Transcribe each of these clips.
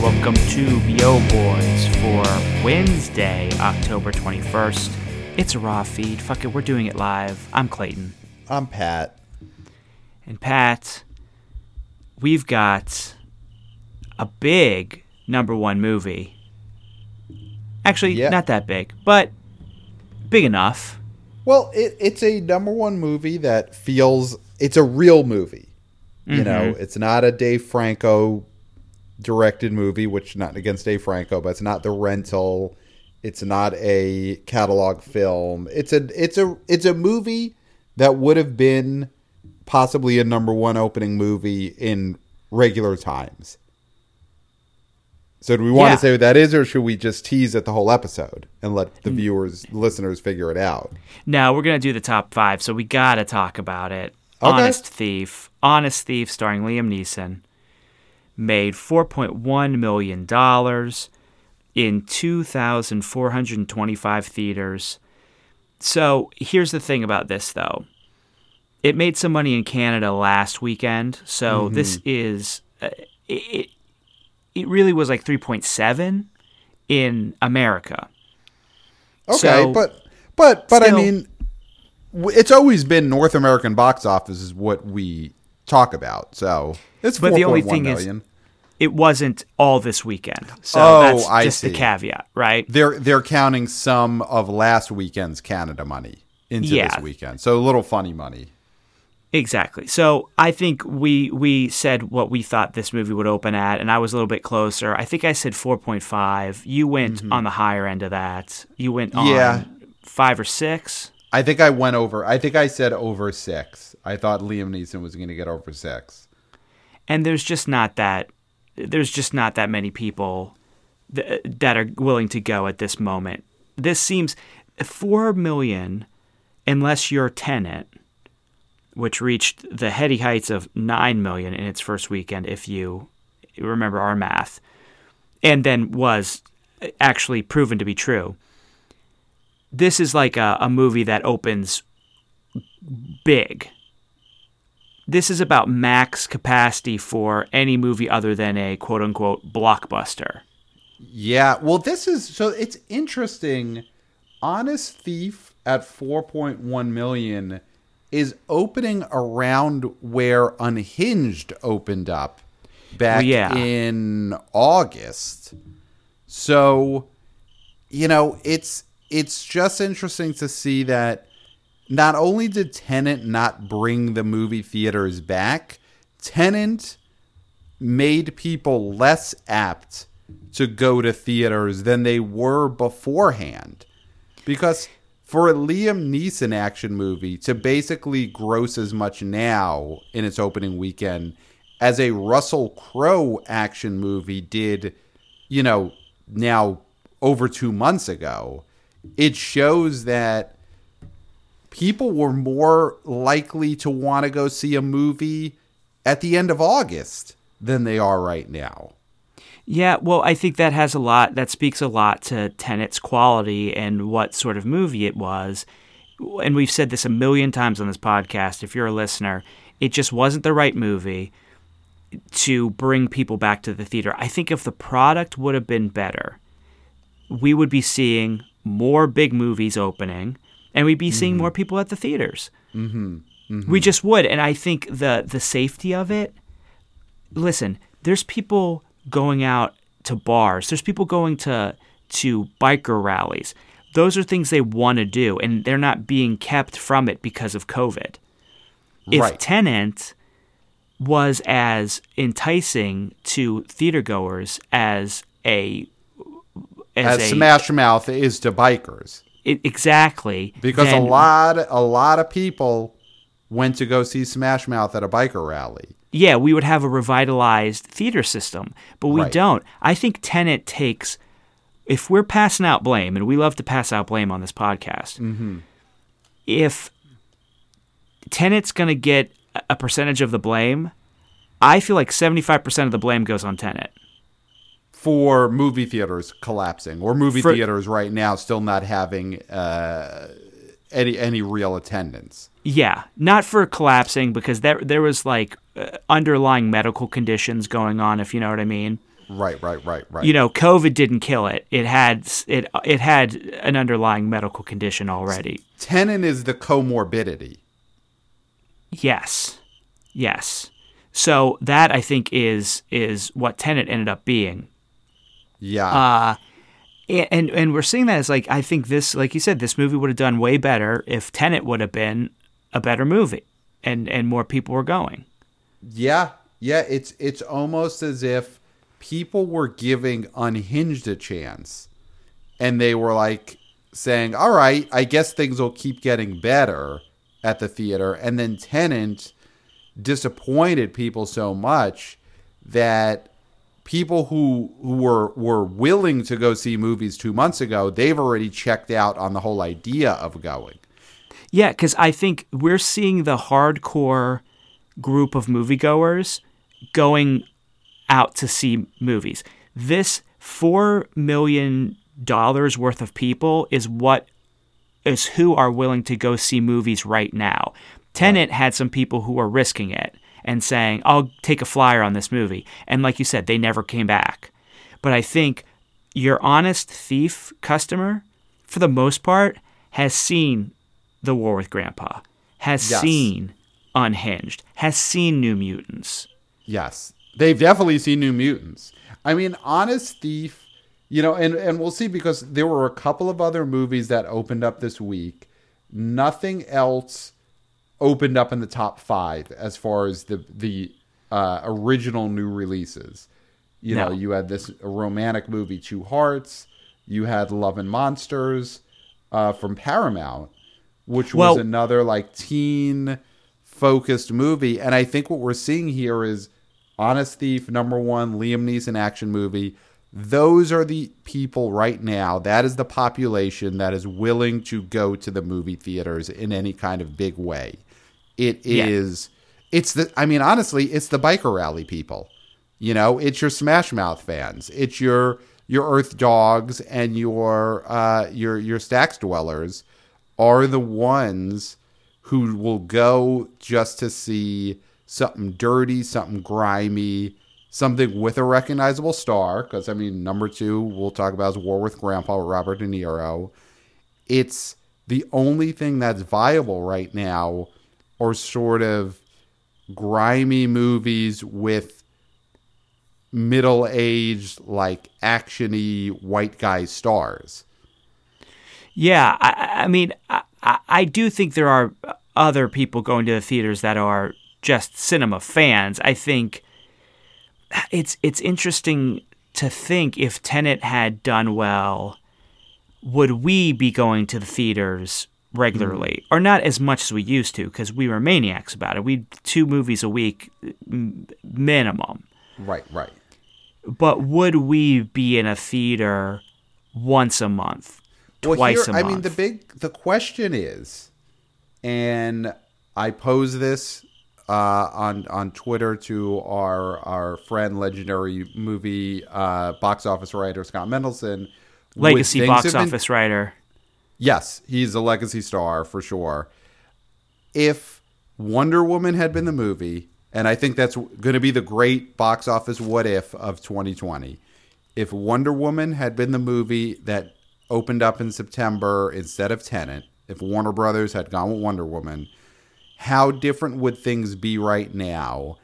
welcome to Yo Boys for Wednesday, October 21st. It's a raw feed. Fuck it, we're doing it live. I'm Clayton. I'm Pat. And Pat, we've got a big number one movie. Actually, Yeah. not that big, but big enough. Well, it, it's a number one movie that feels it's a real movie. You know, mm-hmm. it's not a Dave Franco directed movie, which not against Dave Franco, but it's not the rental. It's not a catalog film. It's a it's a it's a movie that would have been possibly a number one opening movie in regular times. So do we want Yeah. to say what that is, or should we just tease it the whole episode and let the mm. viewers, listeners, figure it out? No, we're gonna do the top five, so we gotta talk about it. Okay. Honest Thief, Honest Thief, starring Liam Neeson, made four point one million dollars in two thousand four hundred and twenty-five theaters. So here's the thing about this, though. It made some money in Canada last weekend, so this is uh, it. It really was like three point seven in America. Okay, So- but but but I mean, it's always been North American box office is what we talk about. So it's But the only 4.1 thing is- million. It wasn't all this weekend. So Oh, that's I just the caveat, right? they're they're counting some of last weekend's Canada money into Yeah. this weekend. So a little funny money. Exactly. So I think we we said what we thought this movie would open at, and I was a little bit closer. I think I said four point five. You went on the higher end of that. You went on Mm-hmm. Yeah. five or six. I think I went over. I think I said over six. I thought Liam Neeson was going to get over six. and there's just not that there's just not that many people th- that are willing to go at this moment. This seems 4 million unless you're Tenet which reached the heady heights of 9 million in its first weekend if you remember our math and then was actually proven to be true. This is like a, a movie that opens big this is about max capacity for any movie other than a quote unquote blockbuster. Yeah, well, this is so it's interesting. Honest Thief at 4.1 million is opening around where Unhinged opened up back Yeah. in August. So, you know, it's it's just interesting to see that not only did Tenet not bring the movie theaters back, Tenet made people less apt to go to theaters than they were beforehand. Because for a Liam Neeson action movie to basically gross as much now in its opening weekend as a Russell Crowe action movie did, you know, now over two months ago, it shows that people were more likely to want to go see a movie at the end of August than they are right now. Yeah, well, I think that has a lot, that speaks a lot to Tenet's quality and what sort of movie it was. And we've said this a million times on this podcast. If you're a listener, it just wasn't the right movie to bring people back to the theater. I think if the product would have been better, we would be seeing more big movies opening and we'd be seeing more people at the theaters. Mm-hmm. We just would. And I think the, the safety of it, listen, there's people going out to bars. There's people going to to biker rallies. Those are things they want to do, and they're not being kept from it because of COVID. If Right. Tenet was as enticing to theater goers as a as, As a Smash Mouth is to bikers. It- exactly Because then- a lot a lot of people went to go see Smash Mouth at a biker rally. yeah, we would have a revitalized theater system, but we Right. don't. I think Tenet takes, if we're passing out blame, and we love to pass out blame on this podcast, Mm-hmm. if Tenet's going to get a- percentage of the blame, I feel like 75% of the blame goes on Tenet. For movie theaters collapsing or movie For- theaters right now still not having uh, any any real attendance. Yeah, not for collapsing because there there was like uh, underlying medical conditions going on, if you know what I mean. Right, right, right, right. You know, COVID didn't kill it. It had it it had an underlying medical condition already. Tenet is the comorbidity. Yes. Yes. So that I think is is what Tenet ended up being. Yeah. Uh and and we're seeing that as like I think this like you said this movie would have done way better if Tenet would have been a better movie and and more people were going. Yeah. Yeah, it's it's almost as if people were giving Unhinged a chance and they were like saying, "All right, I guess things will keep getting better at the theater." And then Tenet disappointed people so much that people who who were were willing to go see movies 2 months ago, they've already checked out on the whole idea of going. Yeah, cuz I think we're seeing the hardcore group of moviegoers going out to see movies. This 4 million dollars worth of people is what is who are willing to go see movies right now. Tenet had some people who were risking it and saying, I'll take a flyer on this movie. And like you said, they never came back. But I think your honest thief customer, for the most part, has seen The War with Grandpa, has Yes. seen Unhinged, has seen New Mutants. Yes, they've definitely seen New Mutants. I mean, Honest Thief, you know, and and we'll see because there were a couple of other movies that opened up this week. Nothing else opened up in the top five as far as the the uh, original new releases. You No. know, you had this romantic movie, Two Hearts. You had Love and Monsters uh, from Paramount, which was another like teen focused movie. And I think what we're seeing here is Honest Thief, number one, Liam Neeson action movie. Those are the people right now. That is the population that is willing to go to the movie theaters in any kind of big way. It Yeah. it's the, I mean, honestly, it's the biker rally people. You know, it's your Smash Mouth fans. It's your your Earth Dogs and your uh, your your Stax dwellers are the ones who will go just to see something dirty, something grimy, something with a recognizable star. Because I mean, number two we'll talk about is War with Grandpa Robert De Niro. It's the only thing that's viable right now, are sort of grimy movies with middle-aged, like actiony white guy stars. Yeah, I, I mean, I, I- do think there are other people going to the theaters that are just cinema fans. I think it's it's interesting to think if Tenet had done well, would we be going to the theaters regularly, or not as much as we used to because we were maniacs about it. We two movies a week m- minimum. Right, right. But would we be in a theater once a month, twice here, a month? I mean, the big the question is, and I pose this uh, on on Twitter to our our friend, legendary movie uh, box office writer Scott Mendelson. Legacy box have been- office writer. Yes, he's a legacy star for sure. If Wonder Woman had been the movie, and I think that's going to be the great box office what if of 2020. If Wonder Woman had been the movie that opened up in September instead of Tenet, if Warner Brothers had gone with Wonder Woman, how different would things be right now?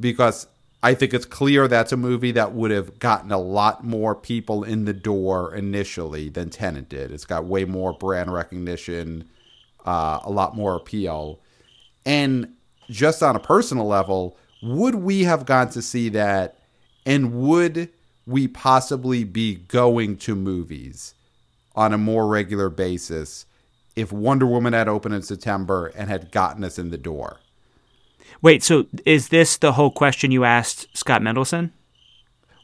Because I think it's clear that's a movie that would have gotten a lot more people in the door initially than Tenet did. It's got way more brand recognition, uh, a lot more appeal. And just on a personal level, would we have gone to see that? And would we possibly be going to movies on a more regular basis if Wonder Woman had opened in September and had gotten us in the door? Wait, so is this the whole question you asked Scott Mendelson?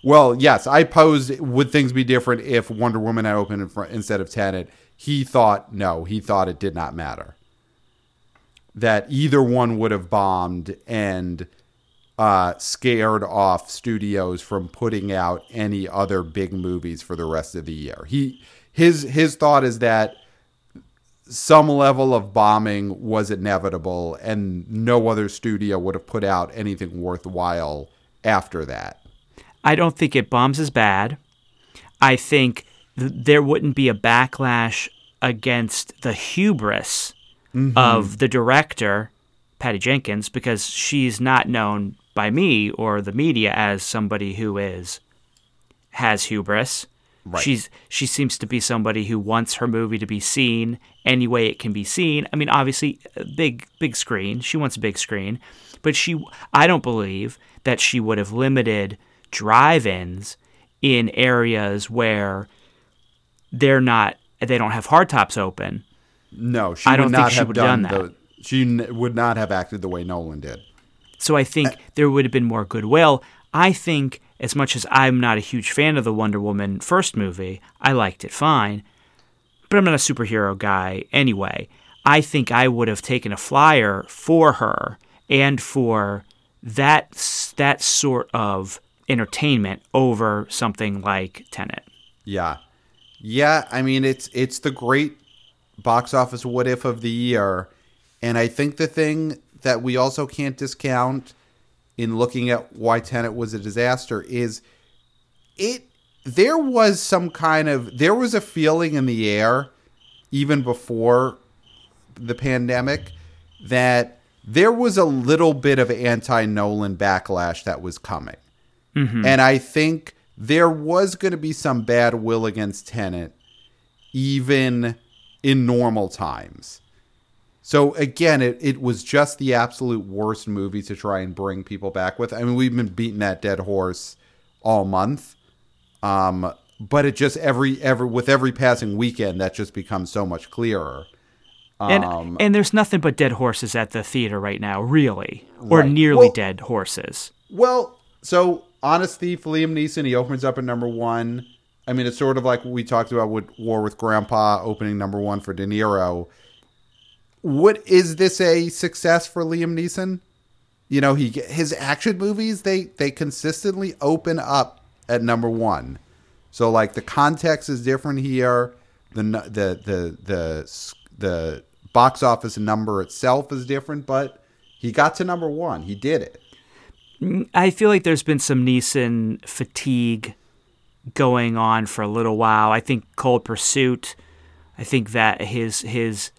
Well, yes, I posed would things be different if Wonder Woman had opened in front, instead of Tenet? He thought no, he thought it did not matter. That either one would have bombed and uh, scared off studios from putting out any other big movies for the rest of the year. He his his thought is that some level of bombing was inevitable and no other studio would have put out anything worthwhile after that. I don't think it bombs as bad. I think th- there wouldn't be a backlash against the hubris mm-hmm. of the director, Patty Jenkins, because she's not known by me or the media as somebody who is has hubris. Right. She's she seems to be somebody who wants her movie to be seen any way it can be seen. I mean, obviously, uh, big big screen. She wants a big screen, but she I don't believe that she would have limited drive-ins in areas where they're not they don't have hardtops open. No, she I would don't think she have would've done done the. She n- would not have acted the way Nolan did. So I think uh, there would have been more goodwill. I think, as much as I'm not a huge fan of the Wonder Woman first movie, I liked it fine, but I'm not a superhero guy anyway. I think I would have taken a flyer for her and for that that sort of entertainment over something like Tenet. Yeah, yeah. I mean, it's it's the great box office what if of the year, and I think the thing that we also can't discount in looking at why Tenet was a disaster is it. There was some kind of there was a feeling in the air even before the pandemic that there was a little bit of anti Nolan backlash that was coming. Mm-hmm. And I think there was going to be some bad will against Tenet, even in normal times. So again, it, it was just the absolute worst movie to try and bring people back with. I mean, we've been beating that dead horse all month. Um, but it just every every with every passing weekend that just becomes so much clearer. And Um, and there's nothing but dead horses at the theater right now, really, or Right. nearly Well- dead horses. Well, so Honest Thief, Liam Neeson, he opens up at number one. I mean, it's sort of like what we talked about with War with Grandpa opening number one for De Niro. What is this a success for Liam Neeson? You know, he his action movies they they consistently open up at number one. So like the context is different here. The the the the the box office number itself is different, but he got to number one. He did it. I feel like there's been some Neeson fatigue going on for a little while. I think Cold Pursuit. I think that his his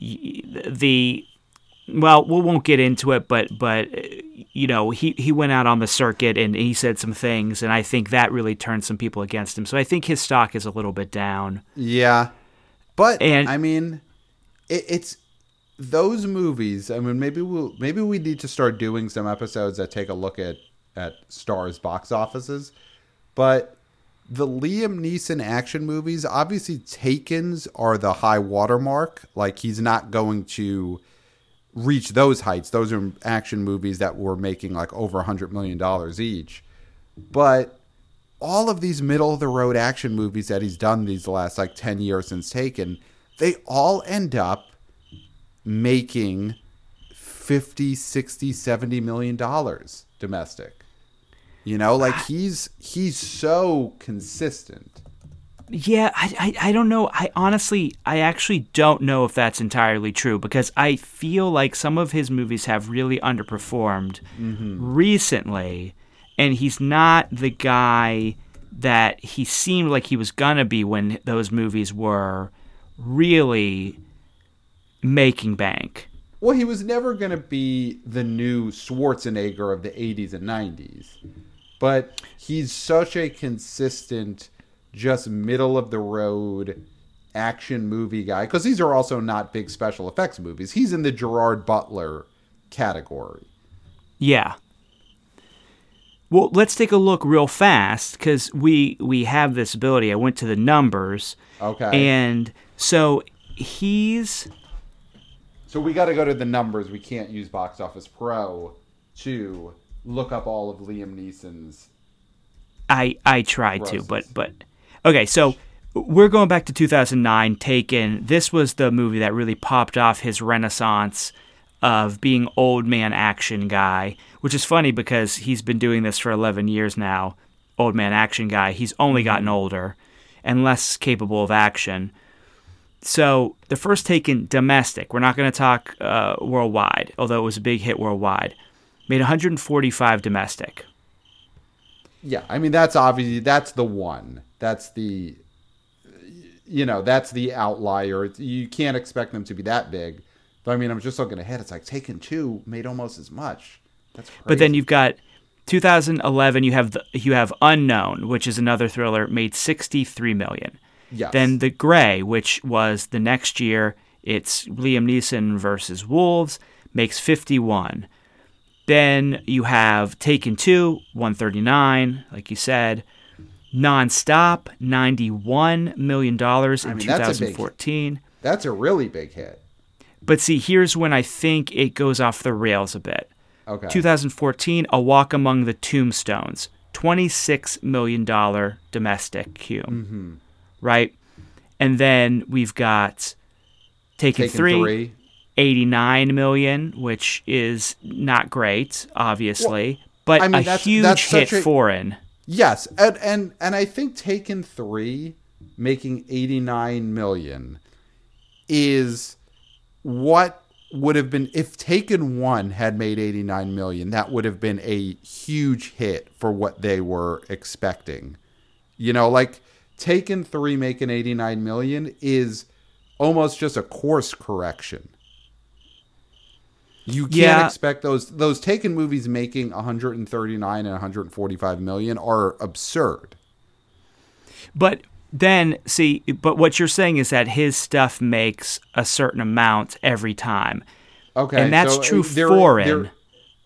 the well, we won't get into it, but but you know he he went out on the circuit and he said some things, and I think that really turned some people against him. So I think his stock is a little bit down. Yeah, but And- I mean, it, it's those movies. I mean, maybe we'll maybe we need to start doing some episodes that take a look at at stars box offices. But the Liam Neeson action movies, obviously, Taken's are the high watermark. Like he's not going to reach those heights. Those are action movies that were making like over a hundred million dollars each. But all of these middle of the road action movies that he's done these last like 10 years since Taken, they all end up making 50, 60, 70 million dollars domestic. You know, like he's he's so consistent. Yeah, I, I, I don't know. I honestly, I actually don't know if that's entirely true because I feel like some of his movies have really underperformed mm-hmm. recently, and he's not the guy that he seemed like he was gonna be when those movies were really making bank. Well, he was never going to be the new Schwarzenegger of the 80s and 90s. But he's such a consistent, just middle of the road action movie guy. Because these are also not big special effects movies. He's in the Gerard Butler category. Yeah. Well, let's take a look real fast because we we have this ability. I went to the numbers. Okay. And so he's So we got to go to the numbers. We can't use Box Office Pro to look up all of Liam Neeson's. I I tried to, but but okay. So we're going back to 2009. Taken. This was the movie that really popped off his renaissance of being old man action guy, which is funny because he's been doing this for 11 years now. Old man action guy. He's only gotten older and less capable of action. So the first Taken domestic. We're not going to talk uh, worldwide, although it was a big hit worldwide. Made 145 domestic. Yeah, I mean that's obviously that's the one. That's the you know, that's the outlier. You can't expect them to be that big. But I mean, I'm just looking ahead. It's like Taken 2 made almost as much. That's crazy. But then you've got 2011 you have the, you have Unknown, which is another thriller made 63 million. yes. Then The Grey, which was the next year, it's Liam Neeson versus Wolves, makes 51. Then you have Taken 2, 139, like you said. Nonstop, $91 million in I mean, that's a big- 2014. that's a really big hit. But see, here's when I think it goes off the rails a bit. Okay. 2014, A Walk Among the Tombstones, $26 million domestic Q. Mm-hmm. Right? And then we've got Taken, Taken 3, 3. 89 million, which is not great, obviously, but I mean, a that's- huge that's hit a- foreign. Yes, and and and I think Taken 3 making 89 million is what would have been if Taken 1 had made 89 million, that would have been a huge hit for what they were expecting. You know, like Taken 3 making 89 million is almost just a course correction. You can't Yeah. expect those those Taken movies making 139 and 145 million are absurd. But then, see, but what you're saying is that his stuff makes a certain amount every time. Okay, And that's so, uh, true there- foreign. There,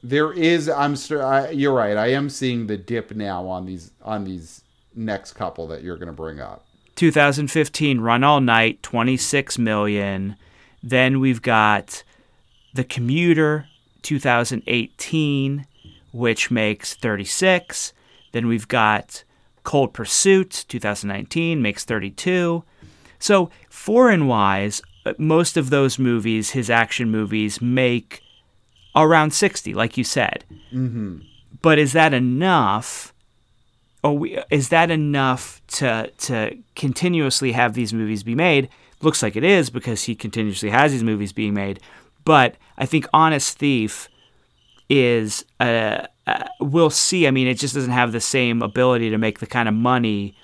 there is. I'm. I, you're right. I am seeing the dip now on these on these next couple that you're going to bring up. 2015 Run All Night, 26 million. Then we've got The Commuter, 2018, which makes 36. Then we've got Cold Pursuit, 2019, makes 32. So, foreign wise, uh, most of those movies, his action movies, make around 60, like you said. Mm-hmm. But is that enough? Or we, is that enough to to continuously have these movies be made? Looks like it is because he continuously has these movies being made. But I think Honest Thief is uh, uh, we'll see. I mean, it just doesn't have the same ability to make the kind of money.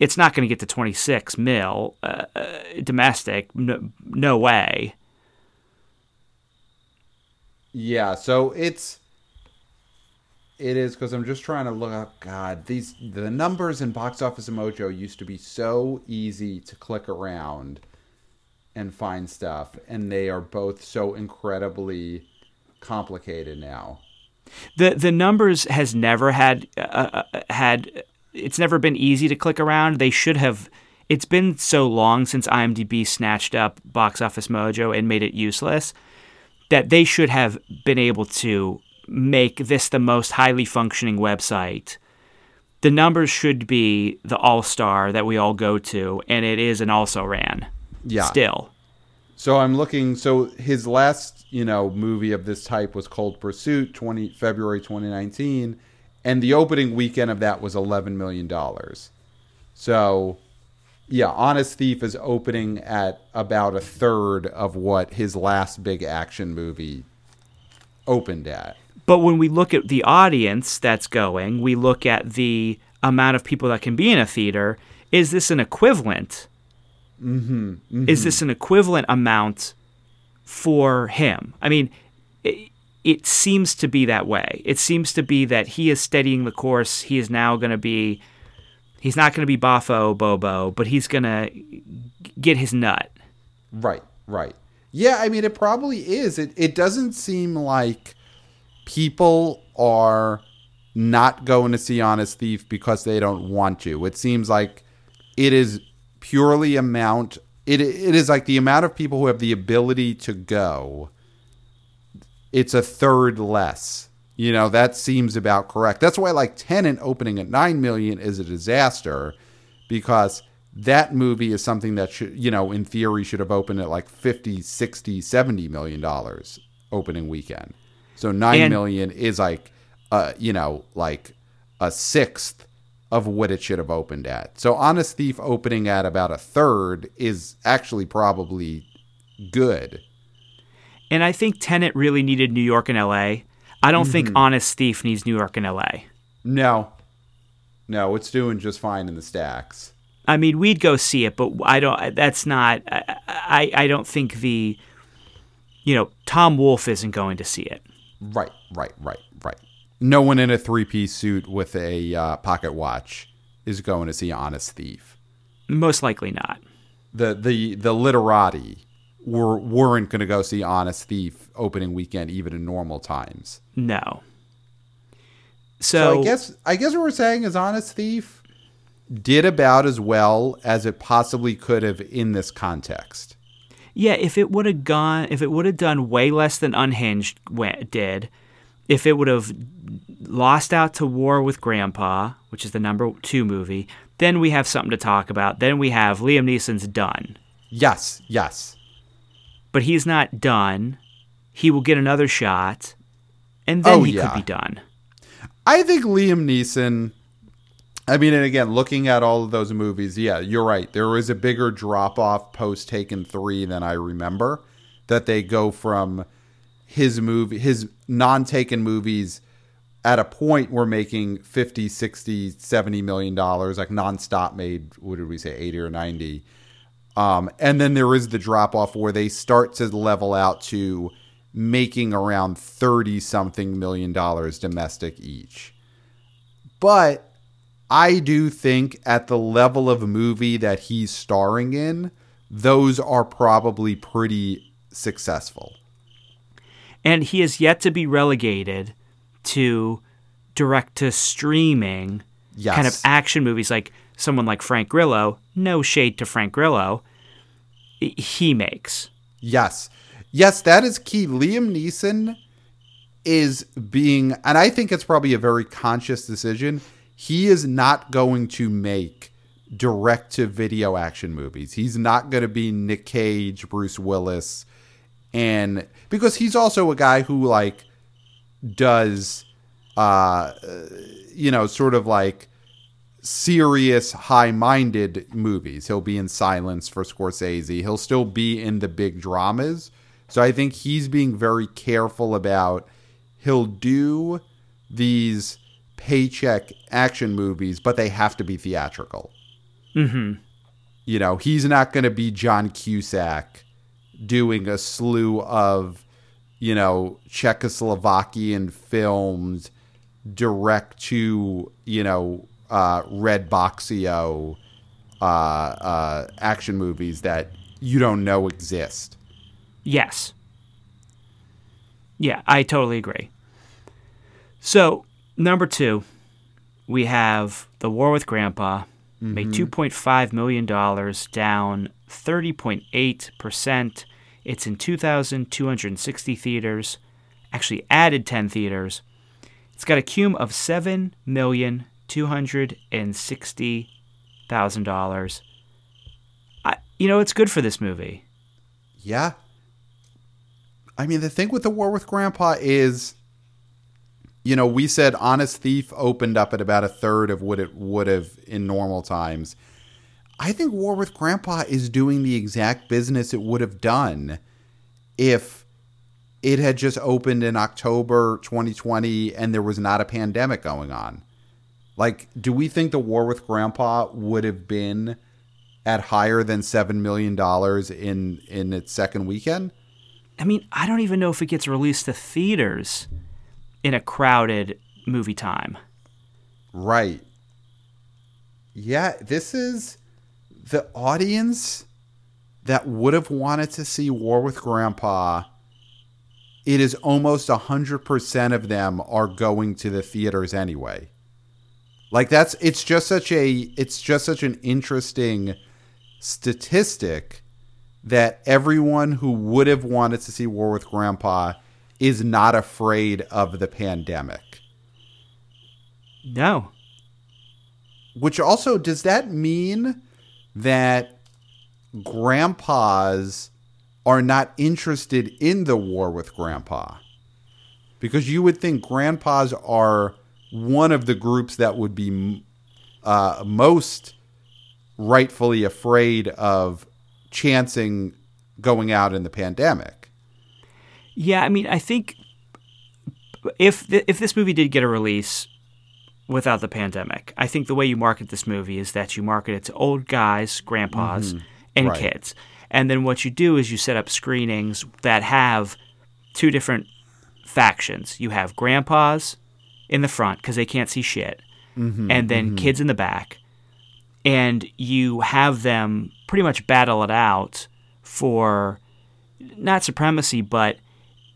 It's not going to get to 26 mil uh, uh, domestic. No, no way. Yeah. So it's. It is because I'm just trying to look up. God, these the numbers in Box Office Mojo used to be so easy to click around and find stuff, and they are both so incredibly complicated now. the the numbers has never had uh, uh, had it's never been easy to click around. They should have. It's been so long since IMDb snatched up Box Office Mojo and made it useless that they should have been able to make this the most highly functioning website. The numbers should be the all star that we all go to, and it is an also ran. Yeah. Still. So I'm looking. So his last, you know, movie of this type was Cold Pursuit, 20 February 2019, and the opening weekend of that was 11 million dollars. So, yeah, Honest Thief is opening at about a third of what his last big action movie opened at. But when we look at the audience that's going, we look at the amount of people that can be in a theater. Is this an equivalent? Mm-hmm, Is this an equivalent amount for him? I mean, it, it seems to be that way. It seems to be that he is steadying the course. He is now going to be. He's not going to be Boffo Bobo, but he's going to get his nut. Right, right. Yeah, I mean, it probably is. It it doesn't seem like people are not going to see Honest Thief because they don't want to. It seems like it is purely amount. It it is like the amount of people who have the ability to go. It's a third less. You know that seems about correct. That's why like Tenet opening at nine million is a disaster because that movie is something that should you know in theory should have opened at like 50 60 70 million dollars opening weekend so nine And- million is like uh you know like a sixth of what it should have opened at so honest thief opening at about a third is actually probably good And I think Tenet really needed New York and L.A. I don't think mm-hmm. Honest Thief needs New York and L.A. no No, it's doing just fine in the stacks. I mean, we'd go see it, but I don't. That's not. I, I, don't think the. You know, Tom Wolfe isn't going to see it. Right, right, right. No one in a three piece suit with a uh, pocket watch is going to see Honest Thief. Most likely not. The the the literati were weren't going to go see Honest Thief opening weekend even in normal times. No. So, So, I guess I guess what we're saying is Honest Thief did about as well as it possibly could have in this context. yeah, if it would have gone, if it would have done way less than Unhinged did, if it would have lost out to War with Grandpa, which is the number two movie, then we have something to talk about. Then we have Liam Neeson's done. Yes, yes. But he's not done. He will get another shot, and then Oh, he yeah. could be done. I think Liam Neeson. I mean, and again, looking at all of those movies, yeah, you're right. There was a bigger drop off post Taken Three than I remember. That they go from his movie, his non Taken movies, at a point were making 50, 60, 70 million dollars, like non-stop made, what did we say, 80 or 90. Um, and then there is the drop off where they start to level out to making around 30 something million dollars domestic each. But I do think at the level of movie that he's starring in, those are probably pretty successful. And he is yet to be relegated to direct to streaming Yes. kind of action movies like someone like Frank Grillo. No shade to Frank Grillo. He makes. Yes. Yes, that is key. Liam Neeson is being, and I think it's probably a very conscious decision. He is not going to make direct to video action movies. He's not going to be Nick Cage, Bruce Willis, and because he's also a guy who like does, uh, you know, sort of like serious, high minded movies. He'll be in Silence for Scorsese. He'll still be in the big dramas. So I think he's being very careful about he'll do these paycheck action movies, but they have to be theatrical. Mm-hmm. You know, he's not going to be John Cusack doing a slew of, you know, Czechoslovakian films direct to, you know, uh, Red Boxio uh, uh, action movies that you don't know exist. Yes. Yeah, I totally agree. So, number two, we have The War with Grandpa, made $2.5 million, down 30.8%. It's in 2,260 theaters, actually added 10 theaters. It's got a cum of $7,260,000. I, you know, it's good for this movie. Yeah. I mean, the thing with the War with Grandpa is, you know, we said Honest Thief opened up at about a third of what it would have in normal times. I think War with Grandpa is doing the exact business it would have done if it had just opened in October 2020 and there was not a pandemic going on. Like, do we think the War with Grandpa would have been at higher than seven million dollars in in its second weekend? I mean, I don't even know if it gets released to theaters in a crowded movie time. Right. Yeah, this is the audience that would have wanted to see War with Grandpa. It is almost 100% of them are going to the theaters anyway. Like that's it's just such a it's just such an interesting statistic that everyone who would have wanted to see War with Grandpa is not afraid of the pandemic. No. Which also does that mean that grandpas are not interested in the war with grandpa? Because you would think grandpas are one of the groups that would be uh, most rightfully afraid of chancing going out in the pandemic. Yeah, I mean, I think if th- if this movie did get a release, without the pandemic. I think the way you market this movie is that you market it to old guys, grandpas, mm-hmm. and Right. kids. And then what you do is you set up screenings that have two different factions. You have grandpas in the front because they can't see shit, mm-hmm, and then mm-hmm. kids in the back. And you have them pretty much battle it out for not supremacy, but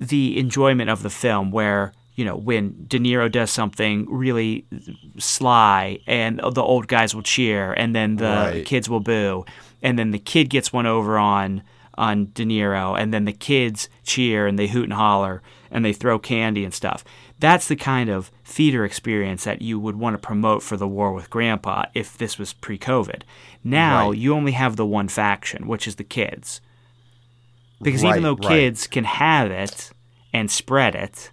the enjoyment of the film where you know when De Niro does something really sly and the old guys will cheer and then the Right. kids will boo and then the kid gets one over on on De Niro and then the kids cheer and they hoot and holler and they throw candy and stuff. That's the kind of theater experience that you would want to promote for the war with grandpa if this was pre-COVID. Now Right. you only have the one faction, which is the kids. Because Right, even though kids can have it and spread it,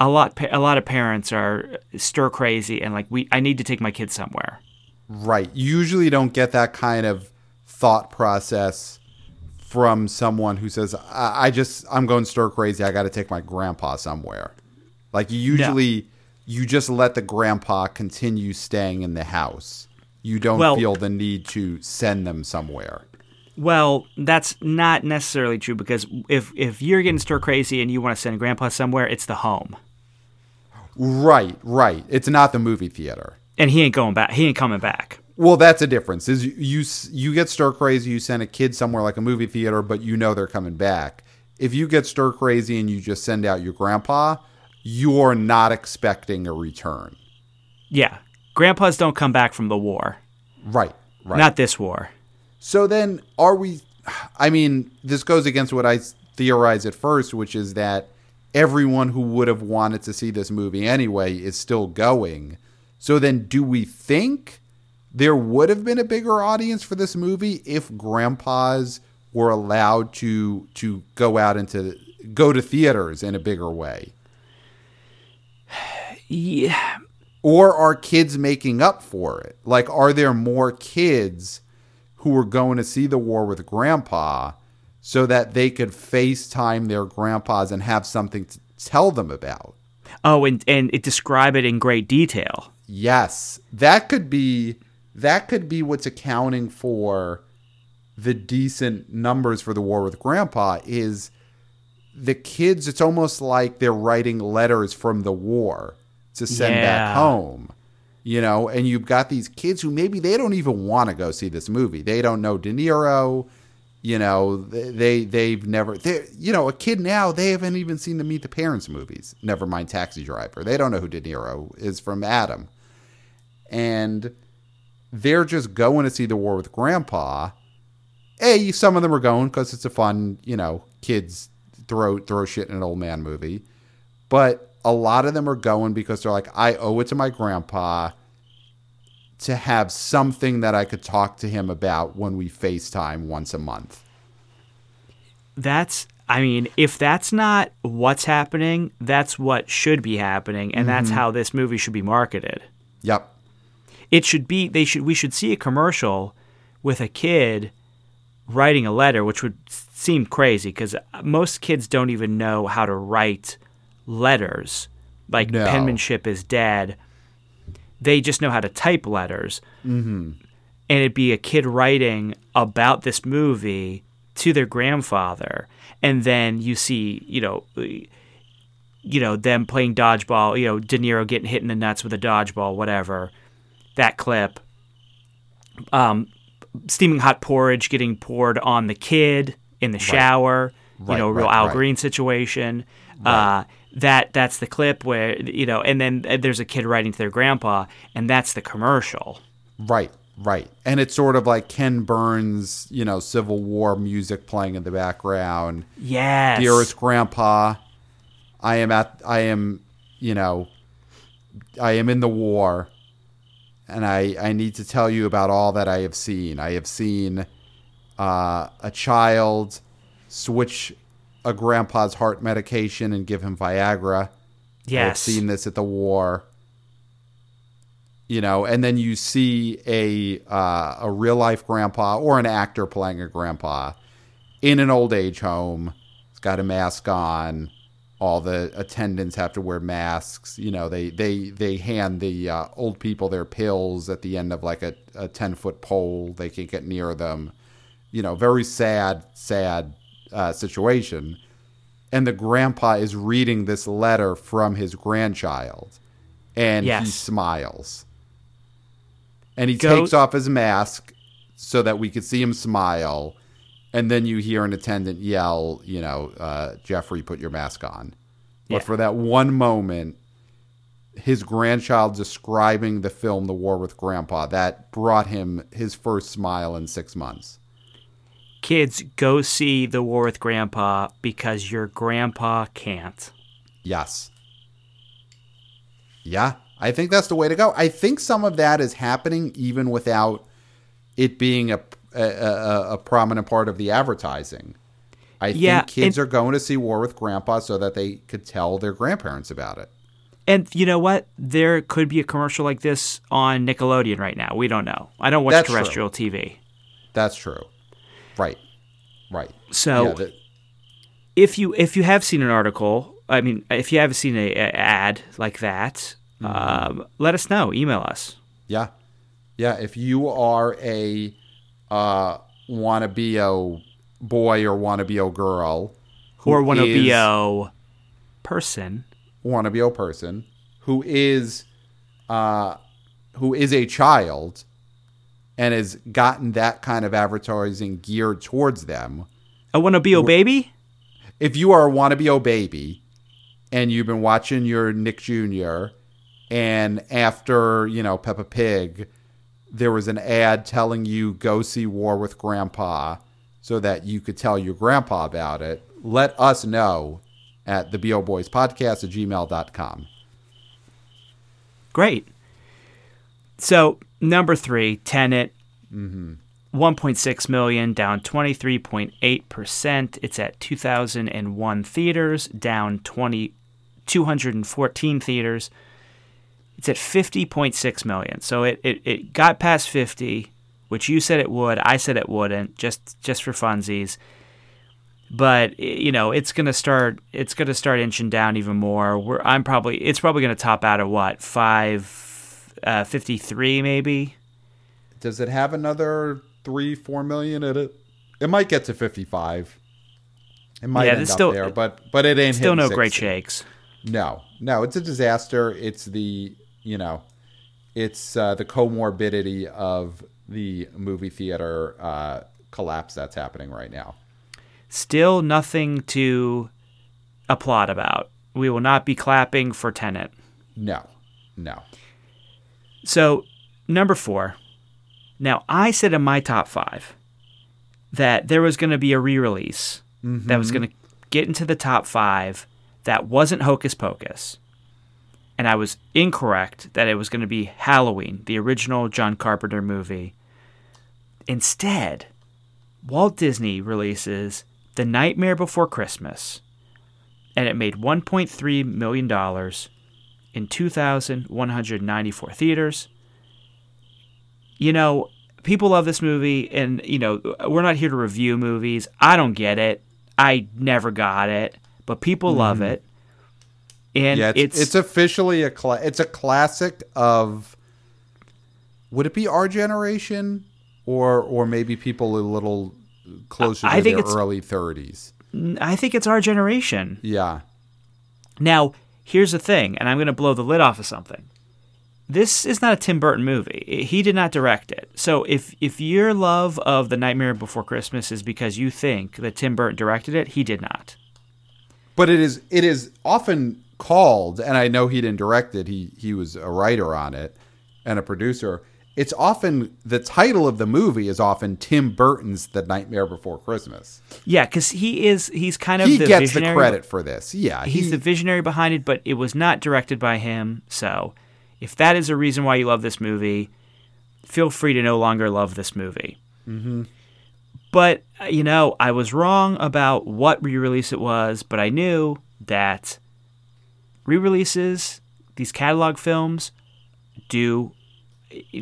a lot a lot of parents are stir crazy and like we I need to take my kids somewhere. Right. You usually don't get that kind of thought process from someone who says, I, I just, I'm going stir crazy. I got to take my grandpa somewhere. Like, you usually, you just let the grandpa continue staying in the house. You don't Well- feel the need to send them somewhere. Well, that's not necessarily true because if if you're getting stir crazy and you want to send grandpa somewhere, it's the home. Right, right. It's not the movie theater. And he ain't going back. He ain't coming back. Well, that's a difference. Is you you, you get stir crazy, you send a kid somewhere like a movie theater, but you know they're coming back. If you get stir crazy and you just send out your grandpa, you're not expecting a return. Yeah. Grandpas don't come back from the war. Right, right. Not this war. so then, are we? I mean, this goes against what I theorized at first, which is that everyone who would have wanted to see this movie anyway is still going. So then, do we think there would have been a bigger audience for this movie if grandpas were allowed to to go out into go to theaters in a bigger way? Yeah. Or are kids making up for it? Like, are there more kids who are going to see the war with grandpa so that they could FaceTime their grandpas and have something to tell them about? Oh, and and it describe it in great detail. Yes, that could be that could be what's accounting for the decent numbers for the war with grandpa is the kids it's almost like they're writing letters from the war to send Yeah. back home you know and you've got these kids who maybe they don't even want to go see this movie they don't know de niro you know they, they they've never they you know a kid now they haven't even seen the meet the parents movies never mind taxi driver. They don't know who de niro is from adam. And they're just going to see the war with grandpa. A some of them are going because it's a fun you know kids throw throw shit in an old man movie. But a lot of them are going because they're like i owe it to my grandpa to have something that i could talk to him about when we facetime once a month That's I mean, if that's not what's happening, that's what should be happening and that's mm-hmm. how this movie should be marketed. yep It should be they should we should see a commercial with a kid writing a letter, which would seem crazy because uh, most kids don't even know how to write letters. Like No. penmanship is dead. They just know how to type letters. Mm-hmm. And it'd be a kid writing about this movie to their grandfather, and then you see, you know, you know them playing dodgeball. You know, De Niro getting hit in the nuts with a dodgeball, whatever. That clip. Um, steaming hot porridge getting poured on the kid in the shower. Right, you know, real right, Al right. Green situation. Uh, that that's the clip where you know, and then uh, there's a kid writing to their grandpa, and that's the commercial. Right, right. And it's sort of like Ken Burns, you know, Civil War music playing in the background. Yes. Dearest grandpa, I am at I am, you know, I am in the war and I I need to tell you about all that I have seen. I have seen uh, a child switch a grandpa's heart medication and give him Viagra. Yes. I've seen this at the war. You know, and then you see a uh, a real life grandpa or an actor playing a grandpa in an old age home. He's got a mask on, all the attendants have to wear masks. You know, they they they hand the uh, old people their pills at the end of like a, a ten foot pole. They can't get near them. You know, very sad, sad uh, situation. And the grandpa is reading this letter from his grandchild, and he smiles. And he Go- takes off his mask so that we could see him smile. And then you hear an attendant yell, you know, uh, Jeffrey, put your mask on. But Yeah. for that one moment, his grandchild describing the film The War with Grandpa, that brought him his first smile in six months. Kids, go see The War with Grandpa because your grandpa can't. Yes. Yeah, I think that's the way to go. I think some of that is happening even without it being a a, a, a prominent part of the advertising. I Yeah, think kids and- are going to see War with Grandpa so that they could tell their grandparents about it. And you know what? There could be a commercial like this on Nickelodeon right now. We don't know. I don't watch That's true. terrestrial TV. That's true. Right. Right. So yeah, that- if you if you have seen an article, I mean, if you have seen a, a ad like that, um, let us know. Email us. Yeah. Yeah. If you are a uh, wannabe boy or wannabe girl, who or want to be a person. wannabe person who is uh, who is a child and has gotten that kind of advertising geared towards them. I want to be a baby. If you are a wannabe o baby and you've been watching your Nick Jr. and after, you know, Peppa Pig, there was an ad telling you go see War with Grandpa so that you could tell your grandpa about it, let us know at the BO Boys Podcast at gmail.com. Great. So number three, Tenet. Mm-hmm. 1.6 million, down 23.8%. It's at 2001 theaters, down 20, 214 theaters. It's at 50.6 million. So it, it, it got past 50, which you said it would. I said it wouldn't, just just for funsies. But you know, it's gonna start. It's gonna start inching down even more. We're, I'm probably. It's probably gonna top out at what five, uh, 53 maybe. Does it have another three, four million in it? It might get to fifty-five. It might Yeah, end up still- there, but but it ain't Still no great shakes. No, no, it's a disaster. It's the you know, it's uh, the comorbidity of the movie theater uh, collapse that's happening right now. Still nothing to applaud about. We will not be clapping for Tenet. No, no. So, number four. Now, I said in my top five that there was going to be a re release that was mm-hmm. going to get into the top five that wasn't Hocus Pocus. And I was incorrect that it was going to be Halloween, the original John Carpenter movie. Instead, Walt Disney releases The Nightmare Before Christmas, and it made $1.3 million in 2,194 theaters. You know, people love this movie, and, you know, we're not here to review movies. I don't get it. I never got it, but people love mm-hmm. it. And Yeah, it's, it's, it's officially a cla- it's a classic of. Would it be our generation, or or maybe people a little closer to I think their it's- early thirties? I think it's our generation. Yeah, Now, here's the thing, and I'm going to blow the lid off of something. This is not a Tim Burton movie. He did not direct it. So if if your love of The Nightmare Before Christmas is because you think that Tim Burton directed it, he did not. but it is it is often called, and I know he didn't direct it. He he was a writer on it and a producer. It's often the title of the movie is often Tim Burton's The Nightmare Before Christmas. Yeah, because he is he's kind of He the gets the credit for this. Yeah, He's he- the visionary behind it, but it was not directed by him. So, if that is a reason why you love this movie, feel free to no longer love this movie. Mm-hmm. But uh, you know, I was wrong about what re-release it was, but I knew that re-releases, these catalog films, do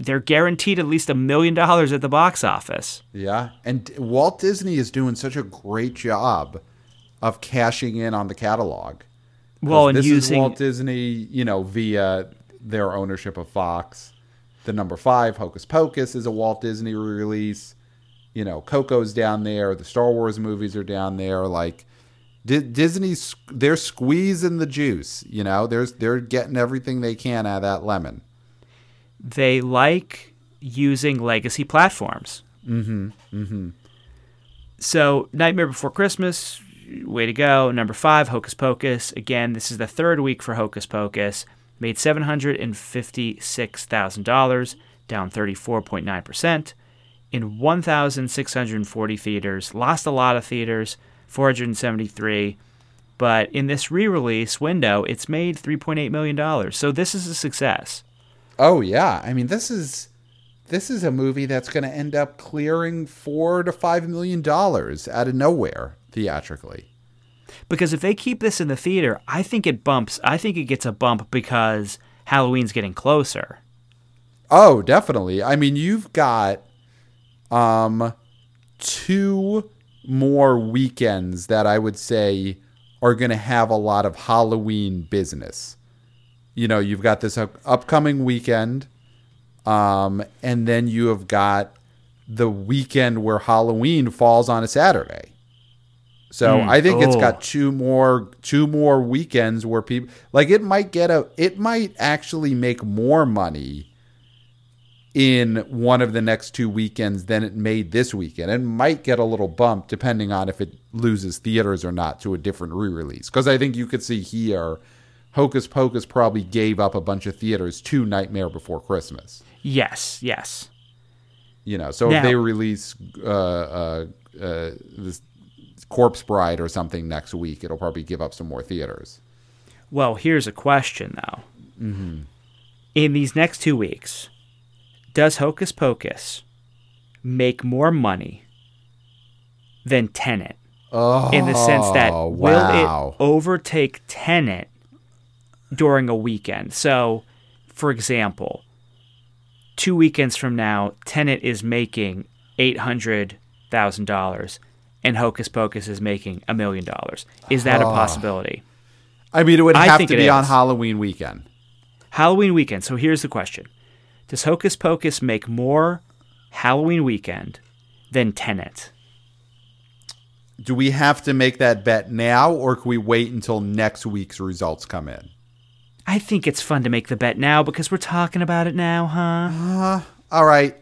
they're guaranteed at least a million dollars at the box office. Yeah, and Walt Disney is doing such a great job of cashing in on the catalog. Well, and this using is Walt Disney, you know, via their ownership of Fox. The number five, Hocus Pocus, is a Walt Disney release. You know, Coco's down there. The Star Wars movies are down there. Like Di- Disney's, they're squeezing the juice. You know, there's they're getting everything they can out of that lemon. They like using legacy platforms. Mm-hmm. Mm-hmm. So, Nightmare Before Christmas, way to go. Number five, Hocus Pocus. Again, this is the third week for Hocus Pocus. Made $756,000, down 34.9%, in 1,640 theaters. Lost a lot of theaters, 473. But in this re release window, it's made $3.8 million. So, this is a success. Oh yeah, I mean this is this is a movie that's going to end up clearing four to five million dollars out of nowhere theatrically. Because if they keep this in the theater, I think it bumps. I think it gets a bump because Halloween's getting closer. Oh, definitely. I mean, you've got um two more weekends that I would say are going to have a lot of Halloween business. You know, you've got this up- upcoming weekend um and then you have got the weekend where Halloween falls on a Saturday. So Mm, I think it's got two more two more weekends where people like it might get a it might actually make more money in one of the next two weekends than it made this weekend. It might get a little bump depending on if it loses theaters or not to a different re-release. Because I think you could see here, Hocus Pocus probably gave up a bunch of theaters to Nightmare Before Christmas. Yes, yes. You know, so Now- if they release uh, uh, uh, this Corpse Bride or something next week, it'll probably give up some more theaters. Well, here's a question though. Mm-hmm. In these next two weeks, does Hocus Pocus make more money than Tenet? Oh, In the sense that will wow. it overtake Tenet during a weekend? So, for example, two weekends from now, Tenet is making eight hundred thousand dollars, and Hocus Pocus is making a million dollars. Is that a Oh. possibility? I mean, it would have to be on. Halloween weekend. Halloween weekend. So here's the question Does Hocus Pocus make more Halloween weekend than Tenet? Do we have to make that bet now, or can we wait until next week's results come in? I think it's fun to make the bet now because we're talking about it now, huh? Uh, all right.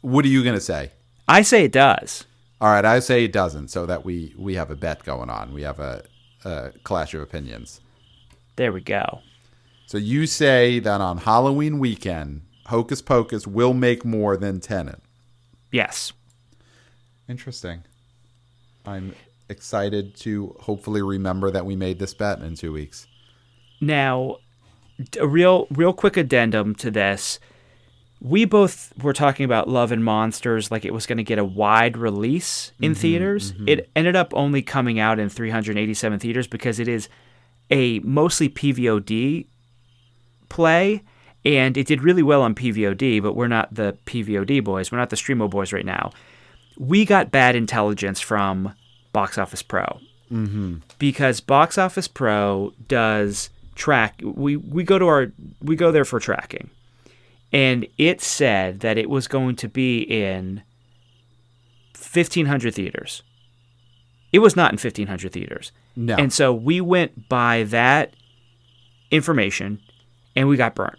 What are you going to say? I say it does. All right, I say it doesn't, so that we we have a bet going on. We have a, a clash of opinions. There we go. So you say that on Halloween weekend, Hocus Pocus will make more than Tenet. Yes. Interesting. I'm excited to hopefully remember that we made this bet in two weeks. Now, a real, real quick addendum to this. We both were talking about Love and Monsters like it was going to get a wide release in mm-hmm, theaters. Mm-hmm. It ended up only coming out in 387 theaters because it is a mostly PVOD play, and it did really well on PVOD. But we're not the PVOD boys. We're not the Streamo boys right now. We got bad intelligence from Box Office Pro mm-hmm. because Box Office Pro does track. We we go to our we go there for tracking, and it said that it was going to be in fifteen hundred theaters. It was not in fifteen hundred theaters, No. and so we went by that information, and we got burnt.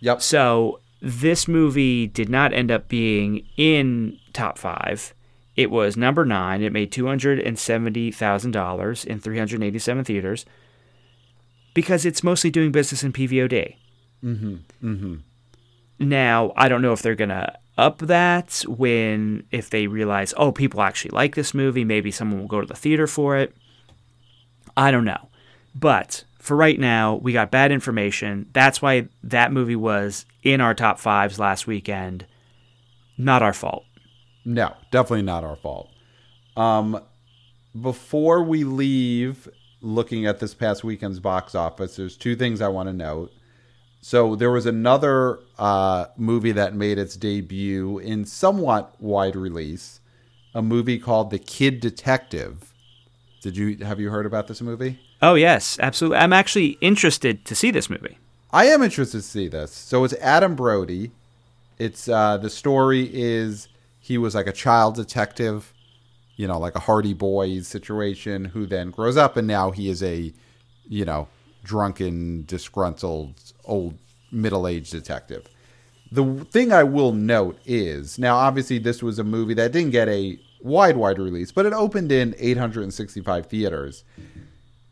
yep. So this movie did not end up being in top five. It was number nine. It made two hundred and seventy thousand dollars in three hundred eighty-seven theaters because it's mostly doing business in PVOD. Mm-hmm. Mm-hmm. Now I don't know if they're gonna up that when if they realize oh people actually like this movie maybe someone will go to the theater for it. I don't know, but for right now we got bad information. That's why that movie was in our top fives last weekend. Not our fault. No, definitely not our fault. Um, before we leave looking at this past weekend's box office, there's two things I want to note. So there was another uh, movie that made its debut in somewhat wide release, a movie called The Kid Detective. Did you have you heard about this movie? Oh yes, absolutely. I'm actually interested to see this movie. I am interested to see this. So it's Adam Brody. It's uh, the story is he was like a child detective, you know, like a Hardy Boys situation, who then grows up and now he is a, you know, drunken, disgruntled, old middle aged detective. The thing I will note is now, obviously, this was a movie that didn't get a wide, wide release, but it opened in 865 theaters.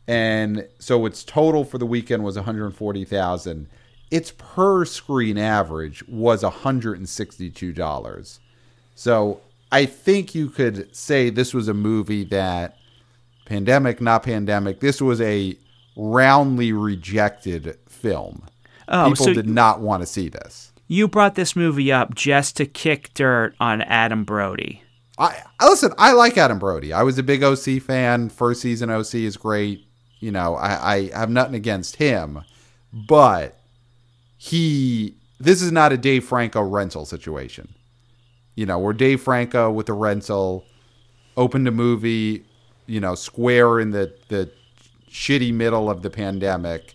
And so its total for the weekend was 140,000. Its per screen average was $162. So I think you could say this was a movie that pandemic, not pandemic, this was a roundly rejected film. Oh, People so did not want to see this. you brought this movie up just to kick dirt on Adam Brody. I, I listen. I like Adam Brody. I was a big OC fan. First season OC is great. You know, I, I have nothing against him, but he. This is not a Dave Franco rental situation. You know, where Dave Franco with the rental opened a movie, you know, square in the the shitty middle of the pandemic,